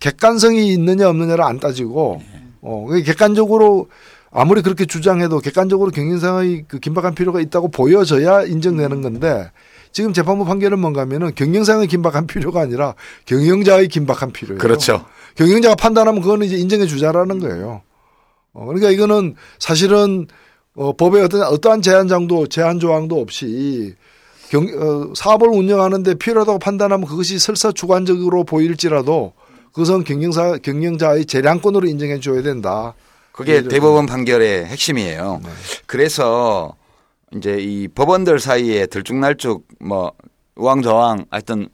Speaker 3: 객관성이 있느냐 없느냐를 안 따지고 어, 그게 객관적으로 아무리 그렇게 주장해도 객관적으로 경영상의 그 긴박한 필요가 있다고 보여져야 인정되는 건데 지금 재판부 판결은 뭔가 하면은 경영상의 긴박한 필요가 아니라 경영자의 긴박한 필요예요.
Speaker 2: 그렇죠.
Speaker 3: 경영자가 판단하면 그거는 이제 인정해 주자라는 거예요. 어, 그러니까 이거는 사실은 어, 법에 어떤 어떠한 제한장도 제한 조항도 없이 경, 어, 사업을 운영하는데 필요하다고 판단하면 그것이 설사 주관적으로 보일지라도 그것은 경영사 경영자의 재량권으로 인정해 줘야 된다.
Speaker 2: 그게 대법원 판결의 핵심이에요. 그래서 이제 이 법원들 사이에 들쭉날쭉 뭐 우왕좌왕 하여튼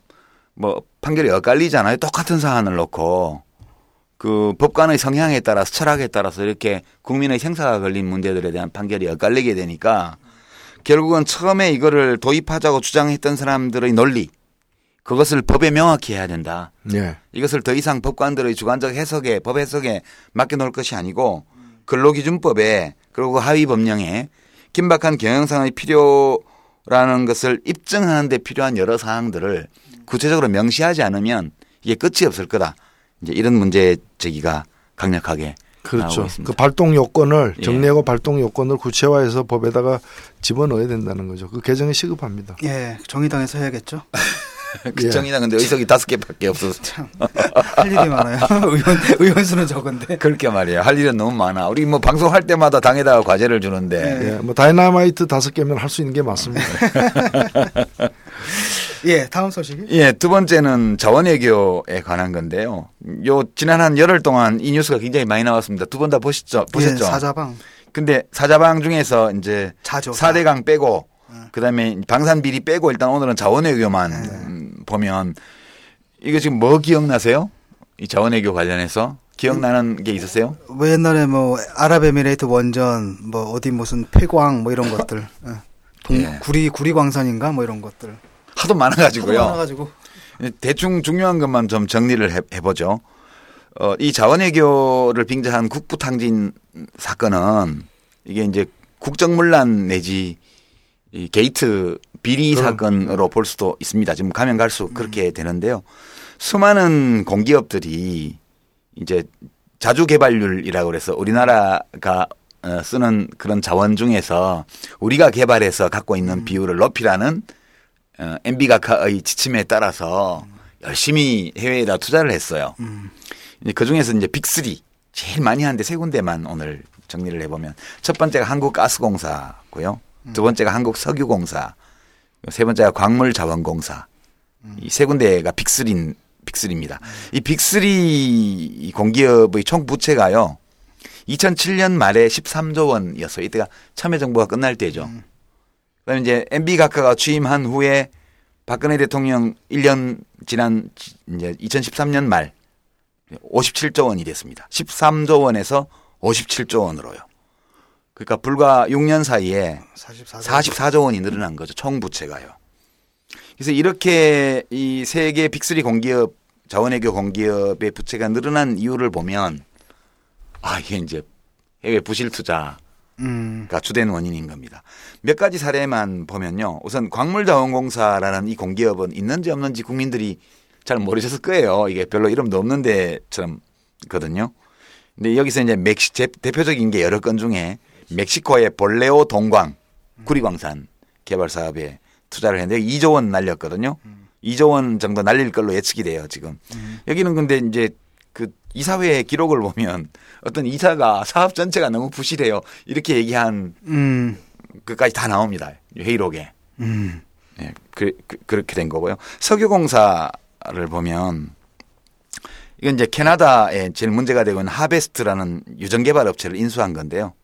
Speaker 2: 뭐 판결이 엇갈리잖아요. 똑같은 사안을 놓고 그 법관의 성향에 따라서 철학에 따라서 이렇게 국민의 생사가 걸린 문제들에 대한 판결이 엇갈리게 되니까 결국은 처음에 이거를 도입하자고 주장했던 사람들의 논리 그것을 법에 명확히 해야 된다.
Speaker 3: 예.
Speaker 2: 이것을 더 이상 법관들의 주관적 해석에 법 해석에 맡겨놓을 것이 아니고 근로기준법에 그리고 하위 법령에 긴박한 경영상의 필요라는 것을 입증하는 데 필요한 여러 사항들을 구체적으로 명시하지 않으면 이게 끝이 없을 거다. 이제 이런 문제 제기가 강력하게
Speaker 3: 그렇죠.
Speaker 2: 나오고 있습니다.
Speaker 3: 그 발동 요건을
Speaker 2: 예.
Speaker 3: 정리하고 발동 요건을 구체화해서 법에다가 집어넣어야 된다는 거죠. 그 개정이 시급합니다.
Speaker 1: 예, 정의당에서 해야겠죠. [laughs] [laughs]
Speaker 2: 그 정의당 근데 의석이 다섯 개밖에 없어서
Speaker 1: 할 일이 많아요. [laughs] 의원 의원 수는 적은데.
Speaker 2: 그렇게 말이에요. 할 일은 너무 많아. 우리 뭐 방송할 때마다 당에다가 과제를 주는데
Speaker 1: 네.
Speaker 3: 예, 뭐 다이나마이트 다섯 개면 할 수 있는 게 맞습니다. [laughs]
Speaker 1: 예, 다음 소식이.
Speaker 2: 예, 두 번째는 자원외교에 관한 건데요. 요 지난 한 열흘 동안 이 뉴스가 굉장히 많이 나왔습니다. 두 번 다 보셨죠? 보셨죠?
Speaker 1: 예, 사자방
Speaker 2: 근데 사자방 중에서 이제
Speaker 1: 자조.
Speaker 2: 4대강 빼고
Speaker 1: 네.
Speaker 2: 그다음에 방산 비리 빼고 일단 오늘은 자원외교만
Speaker 1: 네.
Speaker 2: 음, 보면 이거 지금 뭐 기억나세요? 이 자원외교 관련해서 기억나는 게 있으세요?
Speaker 1: 뭐 옛날에 뭐 아랍에미레이트 원전 뭐 어디 무슨 폐광 뭐 이런 것들. 예. 동,
Speaker 2: 예.
Speaker 1: 구리 구리 광산인가 뭐 이런 것들.
Speaker 2: 하도 많아가지고요.
Speaker 1: 많아가지고.
Speaker 2: 대충 중요한 것만 좀 정리를 해, 해보죠. 어, 이 자원외교를 빙자한 국부탕진 사건은 이게 이제 국정문란 내지 이 게이트 비리
Speaker 3: 그럼.
Speaker 2: 사건으로 볼 수도 있습니다. 지금 가면 갈수록 그렇게 되는데요. 수많은 공기업들이 이제 자주 개발률이라고 그래서 우리나라가 어, 쓰는 그런 자원 중에서 우리가 개발해서 갖고 있는 비율을 높이라는 어, MB가카의 지침에 따라서 열심히 해외에다 투자를 했어요. 이제 그 중에서 이제 빅3 제일 많이 하는데 세 군데만 오늘 정리를 해보면 첫 번째가 한국가스공사고요. 두 번째가 한국석유공사, 세 번째가 광물자원공사. 이세 군데가 빅3인 빅3입니다. 이 빅3 공기업의 총 부채가요. 2007년 말에 13조 원이었어요. 이때가 참여정부가 끝날 때죠. 그다음에 이제 MB 각하가 취임한 후에 박근혜 대통령 1년 지난 이제 2013년 말 57조 원이 됐습니다. 13조 원에서 57조 원으로요. 그러니까 불과 6년 사이에
Speaker 1: 44.
Speaker 2: 44조 원이 늘어난 거죠. 총 부채가요. 그래서 이렇게 이 세계 빅3 공기업 자원외교 공기업의 부채가 늘어난 이유를 보면 아 이게 이제 해외 부실 투자
Speaker 1: 음.
Speaker 2: 가 주된 원인인 겁니다. 몇 가지 사례만 보면요. 우선 광물자원공사라는 이 공기업은 있는지 없는지 국민들이 잘 모르셨을 거예요. 이게 별로 이름도 없는 데처럼 거든요. 근데 여기서 이제 멕시 제- 대표적인 게 여러 건 중에 멕시코의 볼레오 동광 구리광산 개발 사업에 투자를 했는데 2조 원 날렸거든요. 2조 원 정도 날릴 걸로 예측이 돼요, 지금. 여기는 근데 이제 그 이사회의 기록을 보면 어떤 이사가 사업 전체가 너무 부실해요. 이렇게 얘기한
Speaker 1: 음.
Speaker 2: 그까지 다 나옵니다. 회의록에.
Speaker 1: 음.
Speaker 2: 예, 그, 그, 렇게된 거고요. 석유공사를 보면 이건 이제 캐나다에 제일 문제가 되고 있는 하베스트라는 유전개발 업체를 인수한 건데요.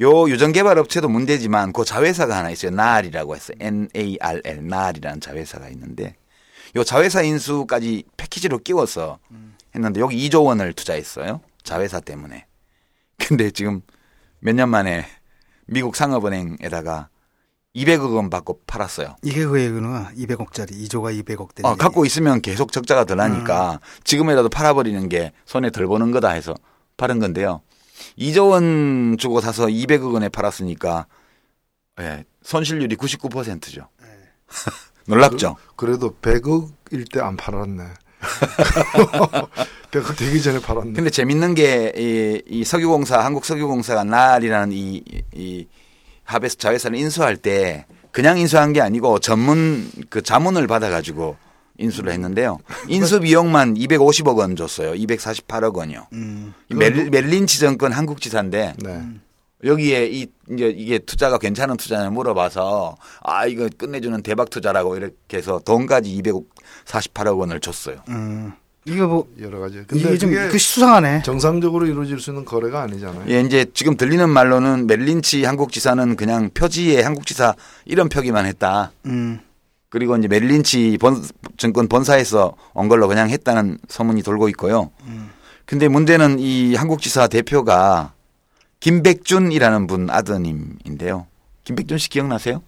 Speaker 2: 요 유전개발 업체도 문제지만 그 자회사가 하나 있어요. 나알이라고 했어요. N-A-R-L, 나알이라는 자회사가 있는데 요 자회사 인수까지 패키지로 끼워서 했는데 여기 2조 원을 투자했어요. 자회사 때문에. [laughs] 근데 지금 몇 년 만에 미국 상업은행에다가 200억 원 받고 팔았어요.
Speaker 1: 이게 그 얘기구나. 200억짜리 2조가 200억 되는.
Speaker 2: 어, 갖고 있으면 계속 적자가 덜 하니까 지금이라도 팔아버리는 게 손에 덜 보는 거다 해서 팔은 건데요. 2조 원 주고 사서 200억 원에 팔았으니까 예, 손실률이 99%죠. [laughs] 놀랍죠?
Speaker 3: 그 래도 100억일 때 안 팔았네. [laughs] [laughs] 100억 되기 전에 팔았네.
Speaker 2: 근데 재밌는 게 이, 이 석유공사 한국 석유공사가 나알이라는 이, 이 하베스 자회사를 인수할 때 그냥 인수한 게 아니고 전문 그 자문을 받아가지고 인수를 했는데요. 인수 비용만 250억 원 줬어요. 248억 원이요.
Speaker 1: 음.
Speaker 2: 이 멜, 멜린치 정권 한국 지사인데
Speaker 3: 네.
Speaker 2: 여기에 이 이제 이게 투자가 괜찮은 투자냐 물어봐서 아 이거 끝내주는 대박 투자라고 이렇게 해서 돈까지 248억 원을 줬어요.
Speaker 1: 음. 이거 뭐
Speaker 3: 여러 가지. 근데
Speaker 1: 이게 좀
Speaker 3: 그게
Speaker 1: 그 수상하네.
Speaker 3: 정상적으로 이루어질 수 있는 거래가 아니잖아요.
Speaker 2: 예, 이제 지금 들리는 말로는 멜린치 한국 지사는 그냥 표지에 한국 지사 이런 표기만 했다.
Speaker 1: 음.
Speaker 2: 그리고 이제 멜린치 본, 증권 본사에서 온 걸로 그냥 했다는 소문이 돌고 있고요. 근데 문제는 이 한국지사 대표가 김백준이라는 분 아드님인데요. 김백준 씨 기억나세요?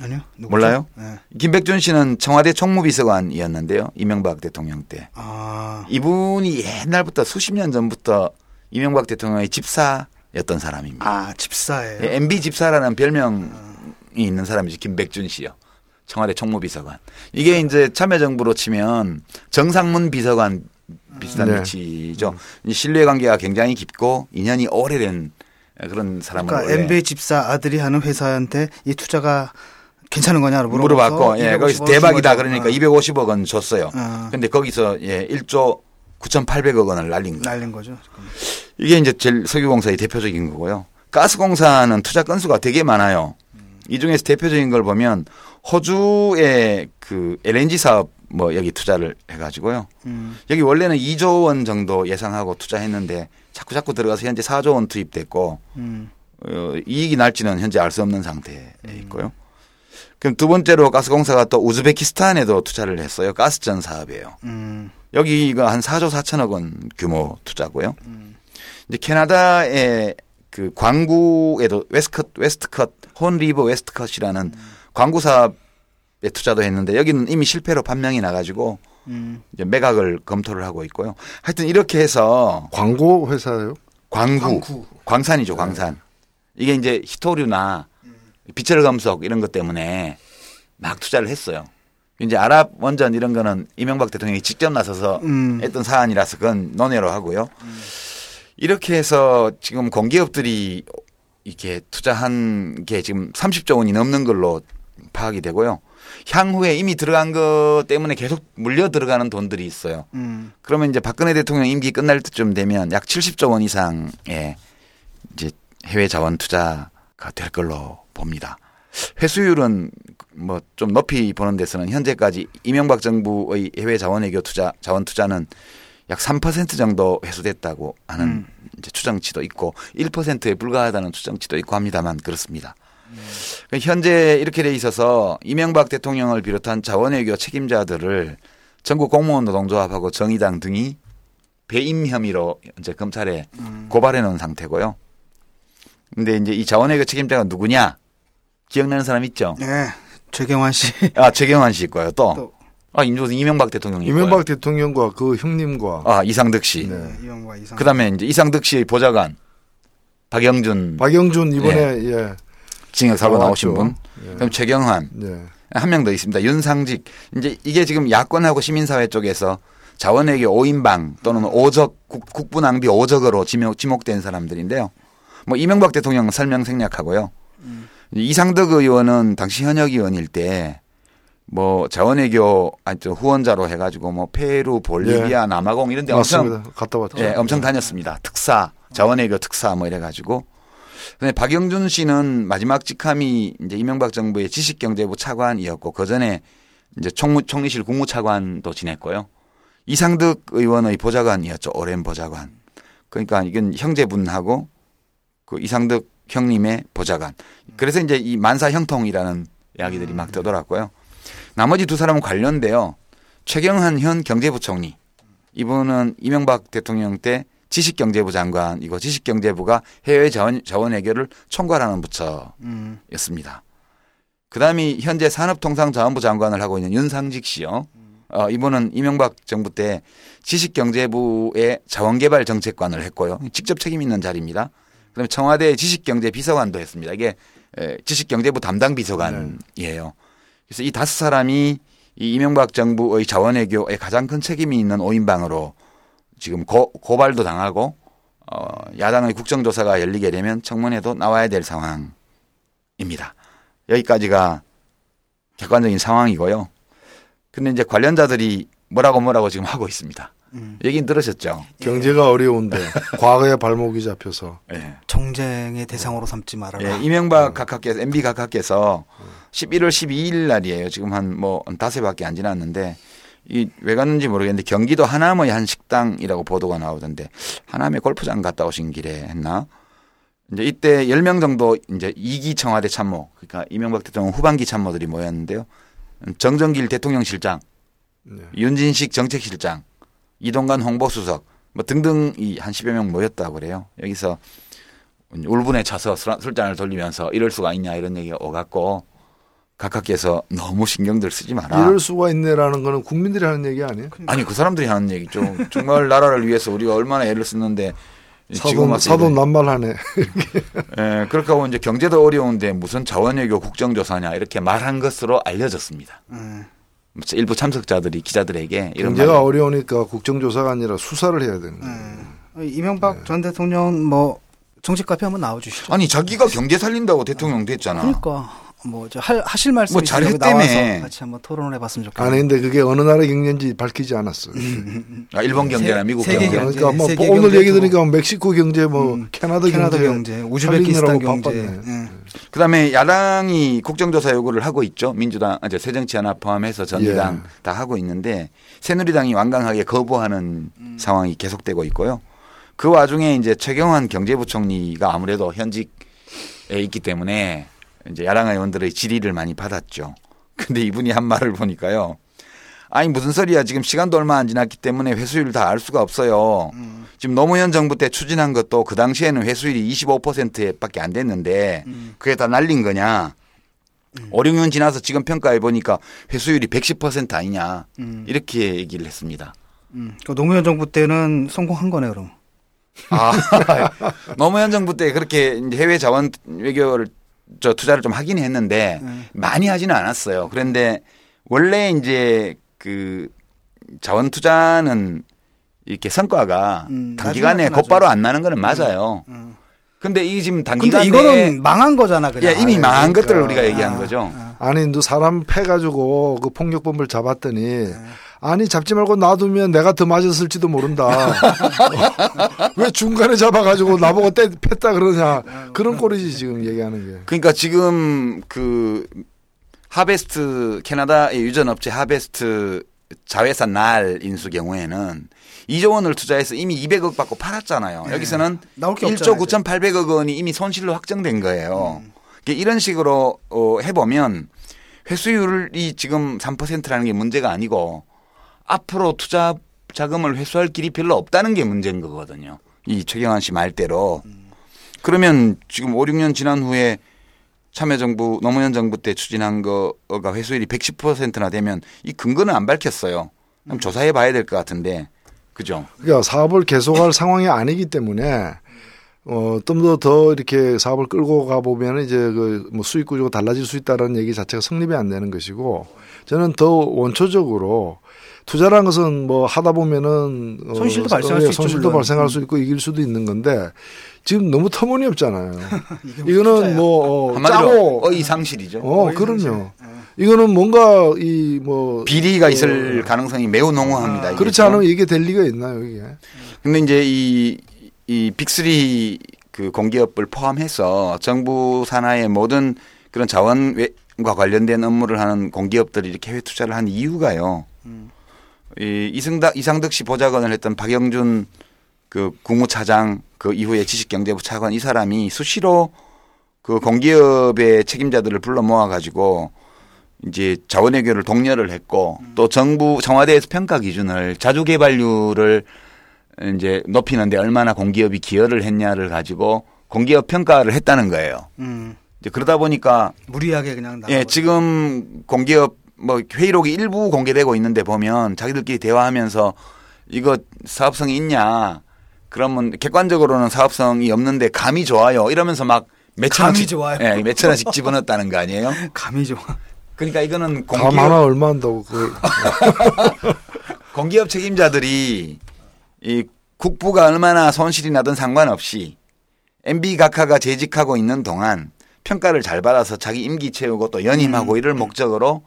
Speaker 1: 아니요. 누구죠?
Speaker 2: 몰라요?
Speaker 1: 네.
Speaker 2: 김백준 씨는 청와대 총무비서관이었는데요. 이명박 대통령 때.
Speaker 1: 아.
Speaker 2: 이분이 옛날부터 수십 년 전부터 이명박 대통령의 집사였던 사람입니다.
Speaker 1: 아, 집사예요.
Speaker 2: 예, MB 집사라는 별명이 있는 사람이죠. 김백준 씨요. 청와대 총무비서관. 이게 이제 참여정부로 치면 정상문 비서관 비슷한
Speaker 3: 네.
Speaker 2: 위치죠. 이 신뢰 관계가 굉장히 깊고 인연이 오래된 그런 사람을
Speaker 1: 그러니까 MB 집사 아들이 하는 회사한테 이 투자가 괜찮은 거냐고
Speaker 2: 물어봤고 예, 거기서
Speaker 1: 250억
Speaker 2: 대박이다
Speaker 1: 준 거죠.
Speaker 2: 그러니까
Speaker 1: 어,
Speaker 2: 250억 원 줬어요.
Speaker 1: 어.
Speaker 2: 근데 거기서 예, 1조 9,800억 원을 날린 거예요.
Speaker 1: 날린 거죠.
Speaker 2: 이게 이제 제일 석유공사의 대표적인 거고요. 가스공사는 투자 건수가 되게 많아요. 이 중에서 대표적인 걸 보면 호주의 그 LNG 사업 뭐 여기 투자를 해가지고요.
Speaker 1: 음.
Speaker 2: 여기 원래는 2조 원 정도 예상하고 투자했는데 자꾸 자꾸 들어가서 현재 4조 원 투입됐고
Speaker 1: 음.
Speaker 2: 어, 이익이 날지는 현재 알 수 없는 상태에 있고요. 그럼 두 번째로 가스공사가 또 우즈베키스탄에도 투자를 했어요. 가스전 사업이에요.
Speaker 1: 음.
Speaker 2: 여기가 한 4조 4천억 원 규모 투자고요. 이제 캐나다의 그 광구에도 웨스트컷 웨스트컷 혼 리버 웨스트컷이라는 광구 사업에 투자도 했는데 여기는 이미 실패로 판명이 나가지고
Speaker 1: 음.
Speaker 2: 이제 매각을 검토를 하고 있고요. 하여튼 이렇게 해서
Speaker 3: 광고 회사예요?
Speaker 2: 광구,
Speaker 1: 광구.
Speaker 2: 광산이죠 광산. 이게 이제 희토류나 비철 금속 이런 것 때문에 막 투자를 했어요. 이제 아랍 원전 이런 거는 이명박 대통령이 직접 나서서
Speaker 1: 음.
Speaker 2: 했던 사안이라서 그건 논외로 하고요. 이렇게 해서 지금 공기업들이 이렇게 투자한 게 지금 30조 원이 넘는 걸로 파악이 되고요. 향후에 이미 들어간 것 때문에 계속 물려 들어가는 돈들이 있어요.
Speaker 1: 음.
Speaker 2: 그러면 이제 박근혜 대통령 임기 끝날 때쯤 되면 약 70조 원 이상의 이제 해외 자원 투자가 될 걸로 봅니다. 회수율은 뭐 좀 높이 보는 데서는 현재까지 이명박 정부의 해외 자원 외교 투자 자원 투자는 약 3% 정도 회수됐다고 하는 이제 추정치도 있고 1%에 불과하다는 추정치도 있고 합니다만 그렇습니다. 그러니까 현재 이렇게 돼 있어서 이명박 대통령을 비롯한 자원외교 책임자들을 전국 공무원 노동조합하고 정의당 등이 배임 혐의로 이제 검찰에 고발해 놓은 상태고요. 근데 이제 이 자원외교 책임자가 누구냐? 기억나는 사람 있죠?
Speaker 1: 네. 최경환 씨.
Speaker 2: 아, 최경환 씨 있고요. 또.
Speaker 1: 또.
Speaker 2: 아, 임조선 이명박 대통령이 있고요.
Speaker 3: 이명박 대통령과 그 형님과
Speaker 2: 아, 이상득 씨.
Speaker 3: 네.
Speaker 1: 이영과 이상.
Speaker 2: 그다음에 이제 이상득 씨의 보좌관 박영준
Speaker 3: 박영준 이번에 예.
Speaker 2: 징역 사고. 나오신 분.
Speaker 3: 예.
Speaker 2: 그럼 최경환
Speaker 3: 예.
Speaker 2: 한명 더 있습니다. 윤상직. 이제 이게 지금 야권하고 시민사회 쪽에서 자원외교 5인방 또는 오적 국, 부 낭비 오적으로 지목, 지목된 사람들인데요. 뭐 이명박 대통령 설명 생략하고요. 음. 이상덕 의원은 당시 현역 의원일 때 뭐 자원외교 아저 후원자로 해가지고 뭐 페루, 볼리비아, 예. 남아공 이런 데 엄청
Speaker 3: 갔다 왔죠.
Speaker 2: 예, 엄청 다녔습니다. 특사, 자원외교 특사 뭐 이래가지고. 근데 박영준 씨는 마지막 직함이 이제 이명박 정부의 지식경제부 차관이었고 그 전에 이제 총무, 총리실 국무차관도 지냈고요. 이상득 의원의 보좌관이었죠. 오랜 보좌관. 그러니까 이건 형제분하고 그 이상득 형님의 보좌관. 그래서 이제 이 만사 형통이라는 이야기들이 막 떠돌았고요. 나머지 두 사람은 관련돼요. 최경한 현 경제부총리. 이분은 이명박 대통령 때 지식경제부 장관이고 지식경제부가 해외 자원, 자원 해결을 총괄하는 부처였습니다. 그 다음이 현재 산업통상자원부 장관을 하고 있는 윤상직 씨요. 어, 이분은 이명박 정부 때 지식경제부의 자원개발 정책관을 했고요. 직접 책임 있는 자리입니다. 그다음에 청와대 지식경제 비서관도 했습니다. 이게 지식경제부 담당 비서관이에요. 그래서 이 다섯 사람이 이 이명박 정부의 자원외교에 가장 큰 책임이 있는 5인방으로 지금 고, 고발도 당하고 어, 야당의 국정조사가 열리게 되면 청문회도 나와야 될 상황입니다. 여기까지가 객관적인 상황이고요. 근데 이제 관련자들이 뭐라고 뭐라고 지금 하고 있습니다. 음. 얘기는 들으셨죠?
Speaker 3: 경제가 어려운데 과거에 발목이 잡혀서
Speaker 1: 네. 정쟁의 대상으로 삼지 말아라.
Speaker 2: 예, 이명박 음. 각하께서 MB 각하께서 음. 11월 12일 날이에요. 지금 한 뭐 다섯밖에 안 지났는데 이 왜 갔는지 모르겠는데 경기도 하남의 한 식당이라고 보도가 나오던데 하남에 골프장 갔다 오신 길에 했나? 이제 이때 10명 정도 이제 2기 청와대 참모 그러니까 이명박 대통령 후반기 참모들이 모였는데요. 정정길 대통령 실장, 네. 윤진식 정책실장, 이동관 홍보수석 뭐 등등 이 한 10여 명 모였다고 그래요. 여기서 울분에 차서 술잔을 돌리면서 이럴 수가 있냐 이런 얘기가 오갔고 각하께서 너무 신경들 쓰지 마라.
Speaker 3: 이럴 수가 있네라는 거는 국민들이 하는 얘기 아니에요?
Speaker 2: 아니 그 사람들이 하는 얘기죠. 정말 나라를 위해서 우리가 얼마나 애를 쓰는데
Speaker 3: 사돈, 사돈 난말하네. [laughs]
Speaker 2: 예, 그렇게 하고 이제 경제도 어려운데 무슨 자원외교 국정조사냐 이렇게 말한 것으로 알려졌습니다. 음. 일부 참석자들이 기자들에게
Speaker 3: 이런 경제가 말... 어려우니까 국정조사가 아니라 수사를 해야 되는 거예요. 음.
Speaker 1: 이명박 네. 전 대통령 뭐 정책 카페 한번 나와주시죠.
Speaker 2: 아니 자기가 경제 살린다고 대통령 됐잖아.
Speaker 1: 그러니까 뭐저 하실 말씀 뭐 잘했다며 같이 한번 토론을 해봤으면 좋겠네요.
Speaker 3: 아니 근데 그게 어느 나라 경제인지 밝히지 않았어요.
Speaker 2: 아, 일본 경제나 미국 경제.
Speaker 3: 그러니까 뭐 오늘 얘기 들으니까 멕시코 경제, 뭐 음, 캐나다,
Speaker 1: 캐나다
Speaker 3: 경제,
Speaker 1: 경제 우즈베키스탄 경제. 네.
Speaker 2: 그다음에 야당이 국정조사 요구를 하고 있죠. 민주당, 아, 새정치연합 포함해서 전당 예. 다 하고 있는데 새누리당이 완강하게 거부하는 음. 상황이 계속되고 있고요. 그 와중에 이제 최경환 경제부총리가 아무래도 현직에 있기 때문에 이제 야당 의원들의 질의를 많이 받았죠. 근데 이분이 한 말을 보니까요. 아니 무슨 소리야 지금 시간도 얼마 안 지났기 때문에 회수율 다 알 수가 없어요. 음. 지금 노무현 정부 때 추진한 것도 그 당시에는 회수율이 25%밖에 안 됐는데 음. 그게 다 날린 거냐. 음. 5, 6년 지나서 지금 평가해 보니까 회수율이 110% 아니냐. 음. 이렇게 얘기를 했습니다.
Speaker 1: 음. 그 노무현 정부 때는 성공한 거네 그럼.
Speaker 2: 아, [laughs] 노무현 정부 때 그렇게 해외 자원 외교를 저 투자를 좀 하긴 했는데 네. 많이 하지는 않았어요. 그런데 원래 이제 그 자원 투자는 이렇게 성과가 음, 단기간에 곧바로 안 나는 거는 음, 맞아요. 음, 음. 근데 이 지금 단기간에
Speaker 1: 이거는 망한 거잖아 그냥.
Speaker 2: 예, 이미 망한 그러니까. 것들을 우리가 얘기한 아, 거죠.
Speaker 3: 아. 아니, 너 사람 패 가지고 그 폭력범을 잡았더니 아. 아니 잡지 말고 놔두면 내가 더 맞았을지도 모른다. [laughs] 왜 중간에 잡아가지고 나보고 때 팼다 그러냐 그런 꼴이지 지금 얘기하는 게.
Speaker 2: 그러니까 지금 그 하베스트 캐나다의 유전업체 하베스트 자회사 날 인수 경우에는 2조 원을 투자해서 이미 200억 받고 팔았잖아요. 네. 여기서는 1조 9,800억 원이 이미 손실로 확정된 거예요. 음. 이런 식으로 어, 해보면 회수율이 지금 3%라는 게 문제가 아니고 앞으로 투자 자금을 회수할 길이 별로 없다는 게 문제인 거거든요. 이 최경환 씨 말대로. 그러면 지금 5, 6년 지난 후에 참여정부 노무현 정부 때 추진한 거가 회수율이 110%나 되면 이 근거는 안 밝혔어요. 그럼 조사해 봐야 될 것 같은데. 그죠?
Speaker 3: 그러니까 사업을 계속할 [laughs] 상황이 아니기 때문에 어, 좀 더 더 이렇게 사업을 끌고 가 보면 이제 그 뭐 수익 구조가 달라질 수 있다는 얘기 자체가 성립이 안 되는 것이고 저는 더 원초적으로 투자라는 것은 뭐 하다 보면은 어,
Speaker 1: 손실도 발생할 수 있죠,
Speaker 3: 손실도
Speaker 1: 물론.
Speaker 3: 발생할 수 있고 이길 수도 있는 건데 지금 너무 터무니없잖아요. [laughs] 이거는. 뭐 어,
Speaker 2: 한마디로
Speaker 3: 짜고
Speaker 2: 어의 상실이죠.
Speaker 3: 어
Speaker 1: 어이,
Speaker 3: 그럼요.
Speaker 1: 상실.
Speaker 3: 이거는 뭔가 이 뭐
Speaker 2: 비리가 있을 가능성이 매우 농후합니다. 이게
Speaker 3: 그렇지
Speaker 2: 좀.
Speaker 3: 않으면 이게 될 리가 있나요 이게?
Speaker 2: 근데 이제 이, 이 빅3 그 공기업을 포함해서 정부 산하의 모든 그런 자원과 관련된 업무를 하는 공기업들이 이렇게 해외 투자를 한 이유가요. 이 이승덕, 이상덕 씨 보좌관을 했던 박영준 그 국무차장 그 이후에 지식경제부 차관 이 사람이 수시로 그 공기업의 책임자들을 불러 모아 가지고 이제 자원외교를 독려를 했고 또 정부 청와대에서 평가 기준을 자주 개발률을 이제 높이는데 얼마나 공기업이 기여를 했냐를 가지고 공기업 평가를 했다는 거예요.
Speaker 1: 음,
Speaker 2: 이제 그러다 보니까
Speaker 1: 무리하게 그냥.
Speaker 2: 예, 지금 공기업 뭐 회의록이 일부 공개되고 있는데 보면 자기들끼리 대화하면서 이거 사업성이 있냐 그러면 객관적으로는 사업성이 없는데 감이 좋아요 이러면서 막 몇천
Speaker 1: 감이
Speaker 2: 원씩
Speaker 1: 좋아요.
Speaker 2: 예, 몇천 원씩 집어넣었다는 거 아니에요? [laughs]
Speaker 1: 감이 좋아.
Speaker 2: 그러니까 이거는
Speaker 3: 감
Speaker 2: 공기업
Speaker 3: 하나 얼마 한다고 그 [laughs]
Speaker 2: 공기업 책임자들이 이 국부가 얼마나 손실이 나든 상관없이 MB 각하가 재직하고 있는 동안 평가를 잘 받아서 자기 임기 채우고 또 연임하고 이럴 목적으로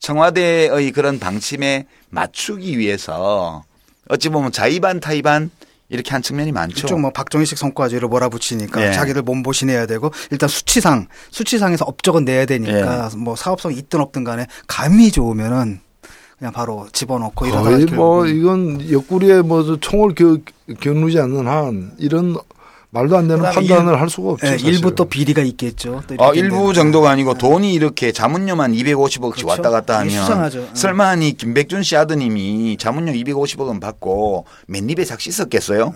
Speaker 2: 청와대의 그런 방침에 맞추기 위해서 어찌 보면 자의반 타의반 이렇게 한 측면이 많죠.
Speaker 1: 이쪽 뭐 박정희식 성과제로 몰아붙이니까
Speaker 2: 예.
Speaker 1: 자기들 몸보신 내야 되고 일단 수치상 수치상에서 업적은 내야 되니까
Speaker 2: 예.
Speaker 1: 뭐 사업성 있든 없든 간에 감이 좋으면은 그냥 바로 집어넣고 이러다가
Speaker 3: 뭐 이건 옆구리에 뭐저 총을 겨, 겨누지 않는 한 이런 말도 안 되는 판단을
Speaker 1: 일-
Speaker 3: 할 수가 없죠.
Speaker 1: 예. 일부 또 비리가 있겠죠. 또
Speaker 2: 아, 일부. 정도가 아니고 돈이 이렇게 자문료만 250억씩
Speaker 1: 그렇죠.
Speaker 2: 왔다 갔다 하면
Speaker 1: 수상하죠.
Speaker 2: 설마 니 김백준 씨 아드님이 자문료 250억은 받고 맨입에 삭 씻었겠어요?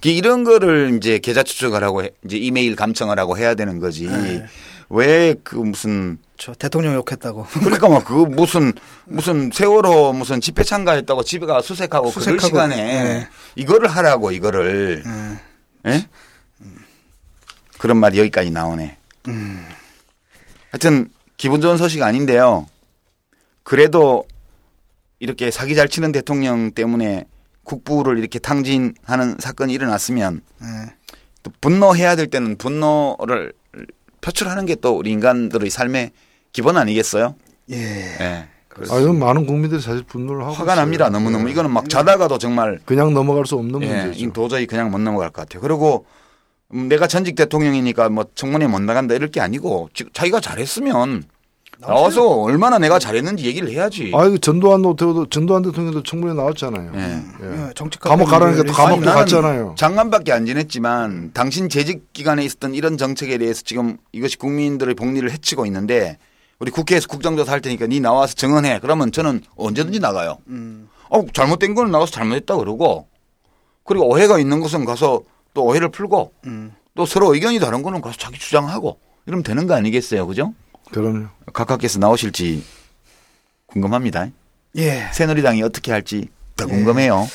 Speaker 2: 그 이런 거를 이제 계좌 추적을 하고 해- 이제 이메일 감청을 하고 해야 되는 거지.
Speaker 1: 네.
Speaker 2: 왜그 무슨
Speaker 1: 저 대통령 욕했다고. [laughs]
Speaker 2: 그러니까 막 그 무슨 무슨 세월호 무슨 집회 참가했다고 집에 가 수색하고 그럴
Speaker 1: 수색하고,
Speaker 2: 시간에
Speaker 1: 네.
Speaker 2: 이거를 하라고 이거를
Speaker 1: 예.
Speaker 2: 예? 그런 말이 여기까지 나오네.
Speaker 1: 음.
Speaker 2: 하여튼 기분 좋은 소식 아닌데요. 그래도 이렇게 사기 잘 치는 대통령 때문에 국부를 이렇게 탕진하는 사건이 일어났으면
Speaker 1: 예.
Speaker 2: 또 분노해야 될 때는 분노를 표출하는 게 또 우리 인간들의 삶의 기본 아니겠어요?
Speaker 1: 예.
Speaker 2: 예.
Speaker 3: 아, 이건 많은 국민들이 사실 분노를 하고
Speaker 2: 화가
Speaker 3: 있어요.
Speaker 2: 납니다. 너무너무.
Speaker 3: 예.
Speaker 2: 이거는 막 자다가도 정말
Speaker 3: 그냥 넘어갈 수 없는
Speaker 2: 예,
Speaker 3: 문제죠.
Speaker 2: 이 도저히 그냥 못 넘어갈 것 같아요. 그리고 음, 내가 전직 대통령이니까 뭐 청문회 못 나간다 이럴 게 아니고 지- 자기가 잘했으면 나와서 얼마나 내가 잘했는지 얘기를 해야지.
Speaker 3: 아, 이거 전두환 노태우도 전두환 대통령도 청문회 나왔잖아요.
Speaker 2: 예.
Speaker 3: 예.
Speaker 1: 예, 정치
Speaker 3: 감옥 가라니까 또 감옥도 갔잖아요.
Speaker 2: 장관밖에 안 지냈지만 당신 재직 기간에 있었던 이런 정책에 대해서 지금 이것이 국민들의 복리를 해치고 있는데 우리 국회에서 국정조사 할 테니까 니 나와서 증언해. 그러면 저는 언제든지 나가요.
Speaker 1: 음.
Speaker 2: 어, 잘못된 거는 나가서 잘못했다 그러고 그리고 오해가 있는 것은 가서 또 오해를 풀고
Speaker 1: 음.
Speaker 2: 또 서로 의견이 다른 거는 가서 자기 주장하고 이러면 되는 거 아니겠어요. 그죠?
Speaker 3: 그럼요.
Speaker 2: 각하께서 나오실지 궁금합니다.
Speaker 1: 예.
Speaker 2: 새누리당이 어떻게 할지 더 궁금해요.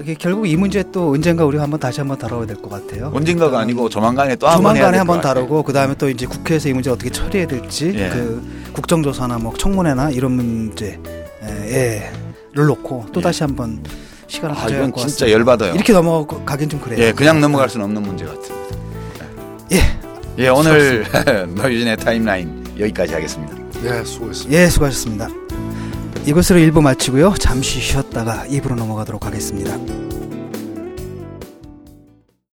Speaker 1: 이게 결국 이 문제 또 언젠가 우리가 한번 다시 한번 다뤄야 될 것 같아요.
Speaker 2: 언젠가가 아니고 조만간에 또 한번
Speaker 1: 조만간에 한번. 다루고 그 다음에 또 이제 국회에서 이 문제 어떻게 처리해야 될지
Speaker 2: 예.
Speaker 1: 그 국정조사나 뭐 청문회나 이런 문제 예, 를 놓고 또
Speaker 2: 예.
Speaker 1: 다시 한번 시간을
Speaker 2: 아,
Speaker 1: 가져야 할것
Speaker 2: 진짜
Speaker 1: 같습니다.
Speaker 2: 열받아요.
Speaker 1: 이렇게 넘어가긴 좀 그래요.
Speaker 2: 예, 그냥 넘어갈 수는 없는 문제 같습니다.
Speaker 1: 예.
Speaker 2: 예, 오늘 노유진의 [laughs] 타임라인 여기까지 하겠습니다.
Speaker 3: 예, 수고했습니다.
Speaker 1: 예, 수고하셨습니다. 이것으로 1부 마치고요. 잠시 쉬었다가 2부로 넘어가도록 하겠습니다.